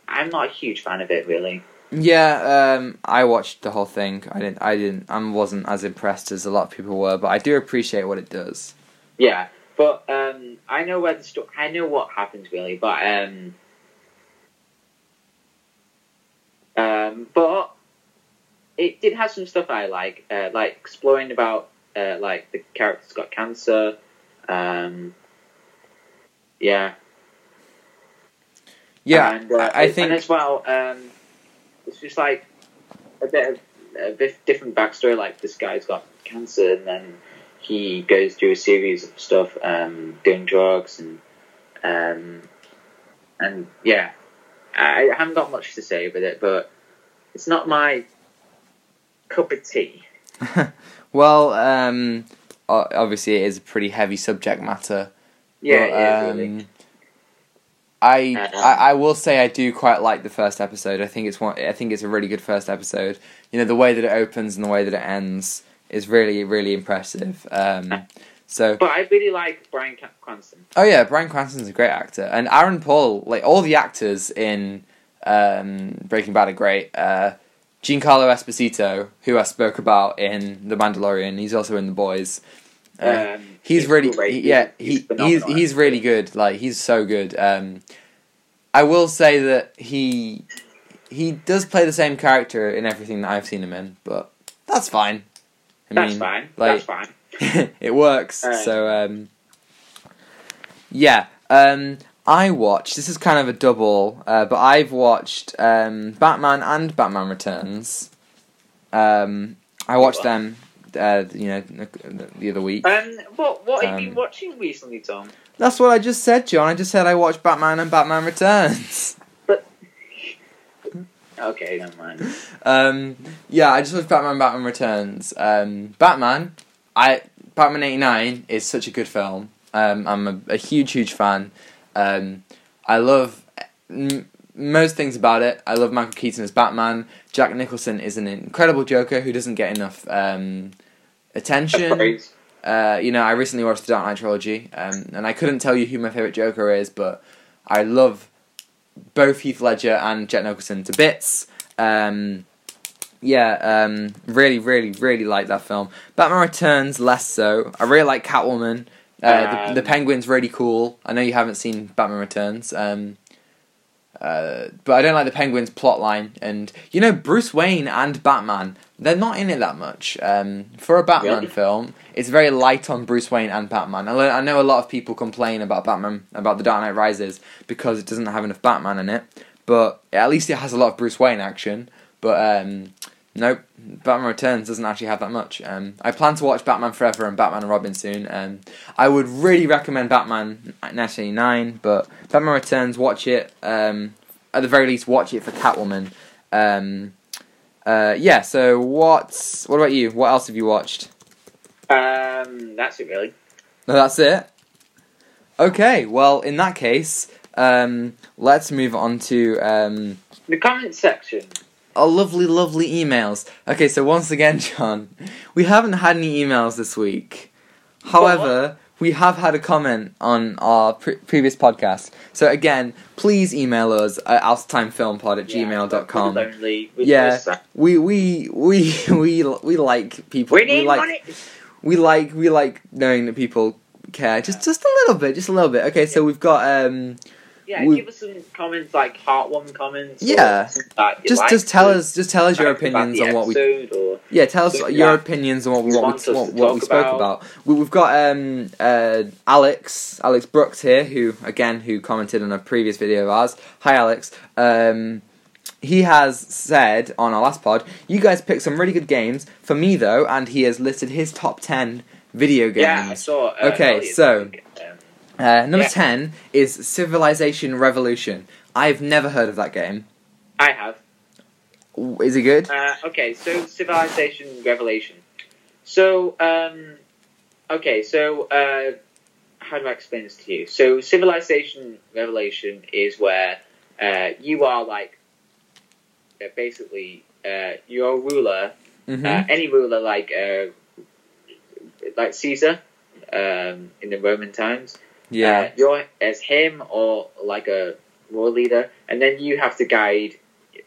[SPEAKER 2] I'm not a huge fan of it, really.
[SPEAKER 1] yeah. Um, I watched the whole thing. I didn't. I didn't. I wasn't as impressed as a lot of people were, but I do appreciate what it does.
[SPEAKER 2] Yeah, but um, I know where the sto- I know what happens really, but um, um, but it did have some stuff I like, uh, like exploring about uh, like the character's got cancer. Um, yeah,
[SPEAKER 1] Yeah,
[SPEAKER 2] and, uh,
[SPEAKER 1] I, I think.
[SPEAKER 2] and as well, um, it's just like a bit of a bit different backstory. Like this guy's got cancer, and then he goes through a series of stuff, um, doing drugs, and um, and yeah, I, I haven't got much to say with it, but it's not my cup of tea.
[SPEAKER 1] well, um, obviously it is a pretty heavy subject matter.
[SPEAKER 2] Yeah,
[SPEAKER 1] but, um,
[SPEAKER 2] really.
[SPEAKER 1] I,
[SPEAKER 2] Um,
[SPEAKER 1] I I will say I do quite like the first episode. I think it's one. I think it's a really good first episode. You know, the way that it opens and the way that it ends is really really impressive. Um, so
[SPEAKER 2] But I really like Bryan Cranston.
[SPEAKER 1] oh yeah, Bryan Cranston's a great actor, and Aaron Paul. Like all the actors in um, Breaking Bad are great. Uh, Giancarlo Esposito, who I spoke about in The Mandalorian, he's also in The Boys. Uh,
[SPEAKER 2] Um,
[SPEAKER 1] he's really
[SPEAKER 2] great.
[SPEAKER 1] yeah
[SPEAKER 2] He's-
[SPEAKER 1] he,
[SPEAKER 2] he's
[SPEAKER 1] he's really good like he's so good um i will say that he he does play the same character in everything that i've seen him in but that's fine i
[SPEAKER 2] That's
[SPEAKER 1] mean
[SPEAKER 2] fine.
[SPEAKER 1] like-
[SPEAKER 2] That's fine.
[SPEAKER 1] it works so um yeah um i watched this is kind of a double uh, but i've watched um batman and batman returns um i watched them uh, you know the- the other week
[SPEAKER 2] Um, what what have you
[SPEAKER 1] Um,
[SPEAKER 2] been watching recently, Tom?
[SPEAKER 1] That's what I just said, John. I just said I watched Batman and Batman Returns.
[SPEAKER 2] Okay, never mind.
[SPEAKER 1] um, yeah, I just watched Batman and Batman Returns. Um, Batman, I Batman eighty nine is such a good film. Um, I'm a, a huge, huge fan. Um, I love m- most things about it. I love Michael Keaton as Batman. Jack Nicholson is an incredible Joker who doesn't get enough um, attention. Uh, you know, I recently watched the Dark Knight trilogy, um, and I couldn't tell you who my favorite Joker is, but I love both Heath Ledger and Jack Nicholson to bits. Um, yeah, um, really, really, really like that film. Batman Returns less so. I really like Catwoman. Uh, the, the
[SPEAKER 2] Um,
[SPEAKER 1] Penguin's really cool. I know you haven't seen Batman Returns. Um, uh, but I don't like the Penguin's plotline. And, you know, Bruce Wayne and Batman, they're not in it that much. Um, for a Batman
[SPEAKER 2] Really?
[SPEAKER 1] film, it's very light on Bruce Wayne and Batman. I, I know a lot of people complain about Batman, about The Dark Knight Rises, because it doesn't have enough Batman in it. But at least it has a lot of Bruce Wayne action. But, um, nope, Batman Returns doesn't actually have that much. Um, I plan to watch Batman Forever and Batman and Robin soon. Um, I would really recommend Batman 1989, but Batman Returns, watch it. Um, at the very least, watch it for Catwoman. Um, uh, yeah. So what's what about you? What else have you watched?
[SPEAKER 2] Um, that's it really.
[SPEAKER 1] No, that's it. Okay. Well, in that case, um, let's move on to um,
[SPEAKER 2] The comment section.
[SPEAKER 1] Our lovely, lovely emails. Okay, so once again, John, we haven't had any emails this week. However, we have had a comment on our pre- previous podcast. So again, please email us at outatimefilmpod at gmail.com.
[SPEAKER 2] Yeah, lonely. We
[SPEAKER 1] Yeah. We we we we we like people.
[SPEAKER 2] We need
[SPEAKER 1] like
[SPEAKER 2] money.
[SPEAKER 1] we like we like knowing that people care. Just just a little bit, just a little bit. Okay, so we've got um
[SPEAKER 2] Yeah,
[SPEAKER 1] we-
[SPEAKER 2] give us some comments, like heartwarming comments.
[SPEAKER 1] Yeah. just
[SPEAKER 2] like
[SPEAKER 1] just tell us just tell us your opinions on what we
[SPEAKER 2] Or,
[SPEAKER 1] Yeah, tell us your opinions on what we what, we, what, what we spoke
[SPEAKER 2] about?
[SPEAKER 1] about. We, we've got um, uh, Alex Alex Brooks here, who again who commented on a previous video of ours. Hi, Alex. Um, he has said on our last pod, you guys picked some really good games. For me though, and he has listed his top ten video games.
[SPEAKER 2] yeah, I saw. Uh,
[SPEAKER 1] Okay, so-
[SPEAKER 2] um,
[SPEAKER 1] Uh, number
[SPEAKER 2] Yeah.
[SPEAKER 1] ten is Civilization Revolution. I've never heard of that game.
[SPEAKER 2] I have.
[SPEAKER 1] Is it good?
[SPEAKER 2] Uh, okay, so Civilization Revelation. So, um, okay, so uh, how do I explain this to you? So, Civilization Revelation is where uh, you are like uh, basically uh, you're a ruler,
[SPEAKER 1] hmm
[SPEAKER 2] uh, any ruler like uh, like Caesar um, in the Roman times.
[SPEAKER 1] Yeah.
[SPEAKER 2] Uh, you're as him or like a war leader, and then you have to guide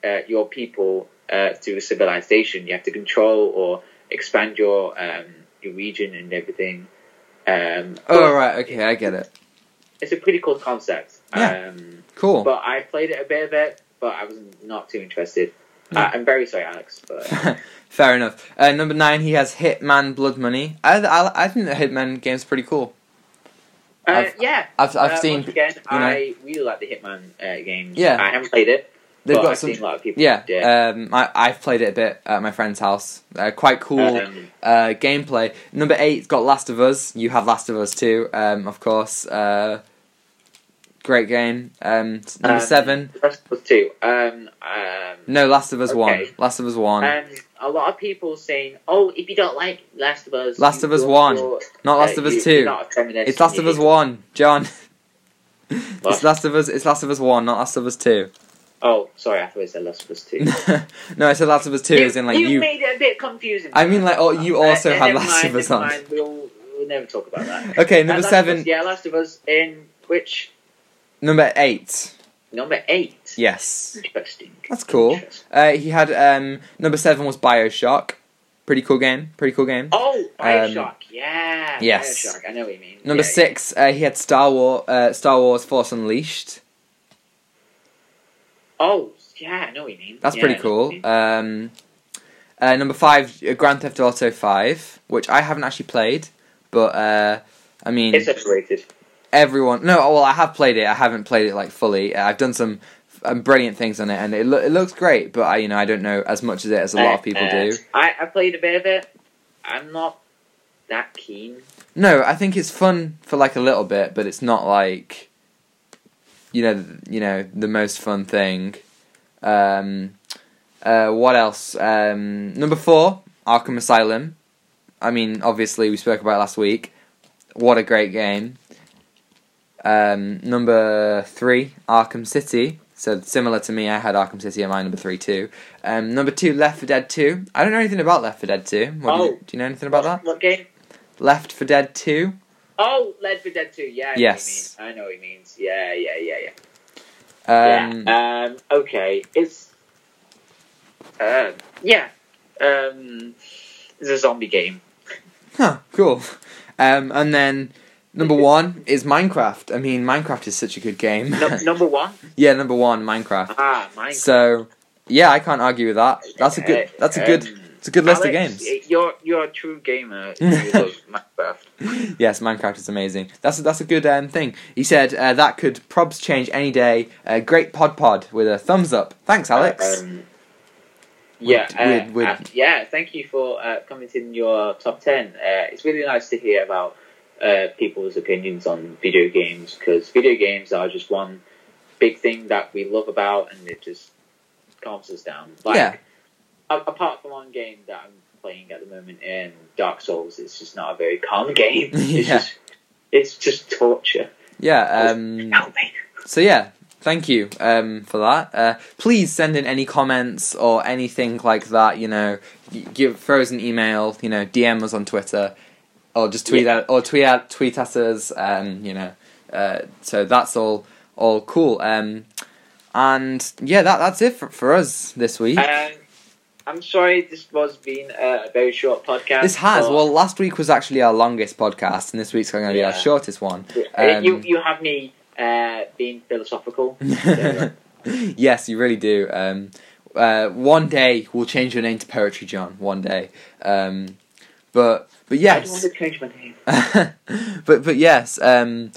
[SPEAKER 2] uh, your people uh, to civilization. You have to control or expand your um, your region and everything. Um,
[SPEAKER 1] oh right. Okay, I get it.
[SPEAKER 2] It's a pretty cool concept.
[SPEAKER 1] Yeah.
[SPEAKER 2] Um,
[SPEAKER 1] Cool.
[SPEAKER 2] but I played it a bit of it, but I was not too interested.
[SPEAKER 1] Yeah.
[SPEAKER 2] Uh, I'm very sorry, Alex, but
[SPEAKER 1] Fair enough. Uh, number nine, he has Hitman Blood Money. I, I, I think the Hitman game's pretty cool.
[SPEAKER 2] Uh,
[SPEAKER 1] I've-
[SPEAKER 2] yeah.
[SPEAKER 1] I've, I've
[SPEAKER 2] uh,
[SPEAKER 1] seen.
[SPEAKER 2] again.
[SPEAKER 1] you know-
[SPEAKER 2] I really like the Hitman uh, games.
[SPEAKER 1] Yeah.
[SPEAKER 2] I haven't played it,
[SPEAKER 1] They've got
[SPEAKER 2] I've
[SPEAKER 1] some.
[SPEAKER 2] seen a lot of people.
[SPEAKER 1] Yeah, um, I, I've played it a bit at my friend's house. Uh, quite cool
[SPEAKER 2] Um,
[SPEAKER 1] uh, gameplay. Number eight's got Last of Us. You have Last of Us too, um, of course. Uh, great game. Um, number
[SPEAKER 2] Um,
[SPEAKER 1] seven.
[SPEAKER 2] Last of Us Two. Um, um,
[SPEAKER 1] No, Last of Us one. Last of Us one.
[SPEAKER 2] A lot of people saying, "Oh, if you don't like Last of Us,
[SPEAKER 1] Last of Us one.
[SPEAKER 2] you're-
[SPEAKER 1] Not Last
[SPEAKER 2] uh,
[SPEAKER 1] of Us two.
[SPEAKER 2] you're not a feminist,
[SPEAKER 1] It's Last of Us one, John. It's Last of Us. It's Last of Us one, not Last of Us two.
[SPEAKER 2] Oh, sorry, I thought it said Last of Us Two.
[SPEAKER 1] no, I said Last of Us two,
[SPEAKER 2] you,
[SPEAKER 1] as in like
[SPEAKER 2] you,
[SPEAKER 1] you.
[SPEAKER 2] made it a bit confusing.
[SPEAKER 1] I mean, like, oh, you
[SPEAKER 2] Uh,
[SPEAKER 1] also
[SPEAKER 2] uh, never
[SPEAKER 1] Last
[SPEAKER 2] mind,
[SPEAKER 1] of Us on.
[SPEAKER 2] mind, We'll, we'll never talk about that.
[SPEAKER 1] Okay,
[SPEAKER 2] Uh,
[SPEAKER 1] number
[SPEAKER 2] of
[SPEAKER 1] seven,
[SPEAKER 2] Us, yeah, Last of Us in which
[SPEAKER 1] number eight.
[SPEAKER 2] number eight.
[SPEAKER 1] Yes,
[SPEAKER 2] Interesting.
[SPEAKER 1] That's cool.
[SPEAKER 2] Interesting.
[SPEAKER 1] uh, he had um number seven was Bioshock. Pretty cool game. Pretty cool game.
[SPEAKER 2] Oh, Bioshock. yeah.
[SPEAKER 1] Um, yes.
[SPEAKER 2] Bioshock. I know what you mean.
[SPEAKER 1] Number
[SPEAKER 2] Yeah, yeah.
[SPEAKER 1] six, uh, he had Star War, uh, Star Wars Force Unleashed.
[SPEAKER 2] Oh, yeah, I know what you mean.
[SPEAKER 1] That's
[SPEAKER 2] Yeah,
[SPEAKER 1] pretty
[SPEAKER 2] I know what
[SPEAKER 1] cool. Um, uh, number five, Grand Theft Auto Five, which I haven't actually played, but uh, I mean,
[SPEAKER 2] It's overrated.
[SPEAKER 1] everyone. No, well, I have played it. I haven't played it like fully. Uh, I've done some um, brilliant things on it, and it, lo- it looks great. But I, you know, I don't know as much as it as a lot of people
[SPEAKER 2] Uh,
[SPEAKER 1] do.
[SPEAKER 2] I, I played a bit of it. I'm not that keen.
[SPEAKER 1] No, I think it's fun for like a little bit, but it's not like you know, you know, the most fun thing. Um, uh, what else? Um, number four, Arkham Asylum. I mean, obviously, we spoke about it last week. What a great game. Um, number three, Arkham City. So similar to me, I had Arkham City at my number three too. Um, number two, Left 4 Dead 2. I don't know anything about Left 4 Dead 2. What do, you,
[SPEAKER 2] Oh.
[SPEAKER 1] do you know anything about that?
[SPEAKER 2] What game?
[SPEAKER 1] Left 4 Dead 2.
[SPEAKER 2] Oh, Led for Dead 2. Yeah, I
[SPEAKER 1] Yes.
[SPEAKER 2] know what you mean. I know what he means. Yeah, yeah, yeah, yeah.
[SPEAKER 1] Um,
[SPEAKER 2] yeah. Um, okay. It's. Uh, yeah. Um, it's a zombie game.
[SPEAKER 1] Huh, cool. Um, and then number one is Minecraft. I mean, Minecraft is such a good game.
[SPEAKER 2] No, number one?
[SPEAKER 1] yeah, number one, Minecraft.
[SPEAKER 2] Ah, Minecraft.
[SPEAKER 1] So, yeah, I can't argue with that. That's a good. That's a good.
[SPEAKER 2] Um,
[SPEAKER 1] It's a good list of games.
[SPEAKER 2] You're, you're a true gamer. You love Minecraft.
[SPEAKER 1] yes, Minecraft is amazing. That's a, that's a good um, thing. He said uh, that could probs change any day. Uh, great pod pod with a thumbs up. Thanks, Alex.
[SPEAKER 2] Um, yeah,
[SPEAKER 1] With-
[SPEAKER 2] uh,
[SPEAKER 1] with-
[SPEAKER 2] uh, yeah. Thank you for uh, commenting your top ten. Uh, it's really nice to hear about uh, people's opinions on video games because video games are just one big thing that we love about, and it just calms us down. Like,
[SPEAKER 1] Yeah.
[SPEAKER 2] a- apart from one game that I'm playing at the moment in Dark Souls, it's just not a very calm game. It's
[SPEAKER 1] Yeah.
[SPEAKER 2] just, it's just torture.
[SPEAKER 1] yeah. Um,
[SPEAKER 2] Help me.
[SPEAKER 1] So yeah, thank you um, for that. Uh, please send in any comments or anything like that. You know, give throw us an email. You know, DM us on Twitter, or just tweet
[SPEAKER 2] Yeah.
[SPEAKER 1] at or tweet at tweet at us. Um, you know, uh, so that's all all cool. Um, and yeah, that that's it for, for us this week.
[SPEAKER 2] Um, I'm sorry this was being a very short podcast.
[SPEAKER 1] this has
[SPEAKER 2] but-
[SPEAKER 1] well, last week was actually our longest podcast, and this week's going to be our shortest one.
[SPEAKER 2] Uh,
[SPEAKER 1] um,
[SPEAKER 2] you you have me uh, being philosophical. So,
[SPEAKER 1] yes, you really do. Um, uh, one day we'll change your name to Poetry John. One day, um, but but yes.
[SPEAKER 2] I don't want to change my name.
[SPEAKER 1] but but yes, um,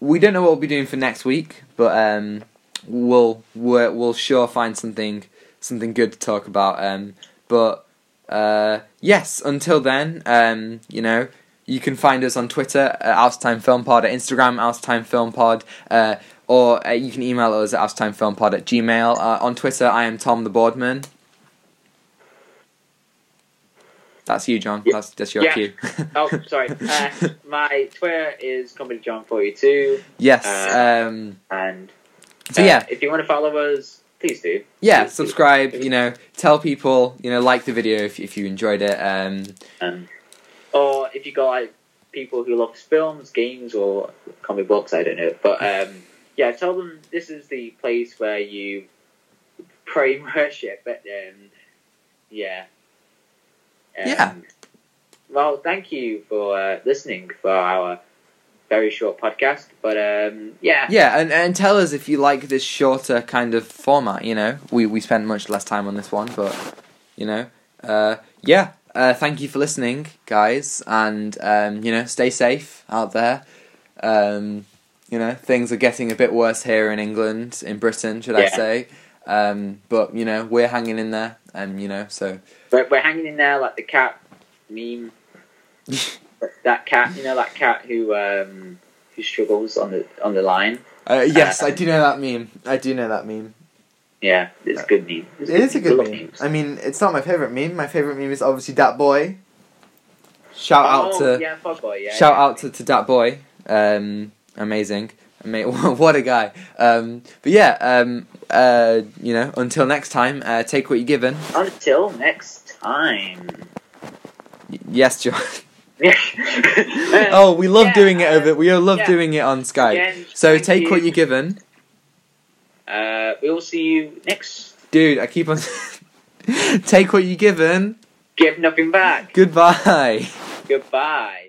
[SPEAKER 1] we don't know what we'll be doing for next week, but um, we'll we'll, we'll sure find something something good to talk about. Um, but uh, yes, until then, um, you know. You can find us on Twitter at Outatime Film Pod, at Instagram Outatime Film Pod, uh, or uh, you can email us at outatimefilmpod at gmail. Uh, on Twitter, I am Tom the Boardman. That's you, John. That's that's your
[SPEAKER 2] Yeah.
[SPEAKER 1] cue.
[SPEAKER 2] Oh, sorry. Uh, my Twitter is comedy john forty two,
[SPEAKER 1] yes.
[SPEAKER 2] uh,
[SPEAKER 1] um.
[SPEAKER 2] and
[SPEAKER 1] So
[SPEAKER 2] uh,
[SPEAKER 1] yeah,
[SPEAKER 2] if you want to follow us, please do.
[SPEAKER 1] yeah.
[SPEAKER 2] please do.
[SPEAKER 1] Subscribe. You know, tell people. You know, like the video if if you enjoyed it. Um.
[SPEAKER 2] Um, or if you got like people who love films, games, or comic books, I don't know. But um, yeah, tell them this is the place where you pray and worship. But um, yeah, Um,
[SPEAKER 1] Yeah.
[SPEAKER 2] Well, thank you for uh, listening for our very short podcast. But um, yeah,
[SPEAKER 1] Yeah, and, and tell us if you like this shorter kind of format. You know, we we spent much less time on this one, but you know, uh, yeah. Uh, thank you for listening, guys, and um, you know, stay safe out there. Um, you know, things are getting a bit worse here in England, in Britain, should I say? Um, but you know, we're hanging in there, and you know, so
[SPEAKER 2] we're, we're hanging in there like the cat meme. that cat, you know, that cat who um, who struggles on the on the line.
[SPEAKER 1] uh, yes, I do know that meme. I do know that meme.
[SPEAKER 2] Yeah, it's a good meme. It's
[SPEAKER 1] It is a good meme. I mean, it's not my favorite meme. My favorite meme is obviously that Boy. Shout out
[SPEAKER 2] oh,
[SPEAKER 1] to
[SPEAKER 2] yeah, boy, yeah.
[SPEAKER 1] shout
[SPEAKER 2] yeah.
[SPEAKER 1] out to, to Dat Boy. Um, amazing. Ama- what a guy. Um, but yeah, um, uh, you know, until next time, uh, take what you're given.
[SPEAKER 2] Until next time.
[SPEAKER 1] Y- yes, John.
[SPEAKER 2] oh,
[SPEAKER 1] oh, we love
[SPEAKER 2] Yeah,
[SPEAKER 1] doing it over.
[SPEAKER 2] uh,
[SPEAKER 1] We love
[SPEAKER 2] yeah.
[SPEAKER 1] doing it on Skype.
[SPEAKER 2] Again,
[SPEAKER 1] So take
[SPEAKER 2] you.
[SPEAKER 1] what you're given,
[SPEAKER 2] Uh, we will see you next.
[SPEAKER 1] dude. I keep on. take what you're given.
[SPEAKER 2] Give nothing back.
[SPEAKER 1] Goodbye.
[SPEAKER 2] Goodbye.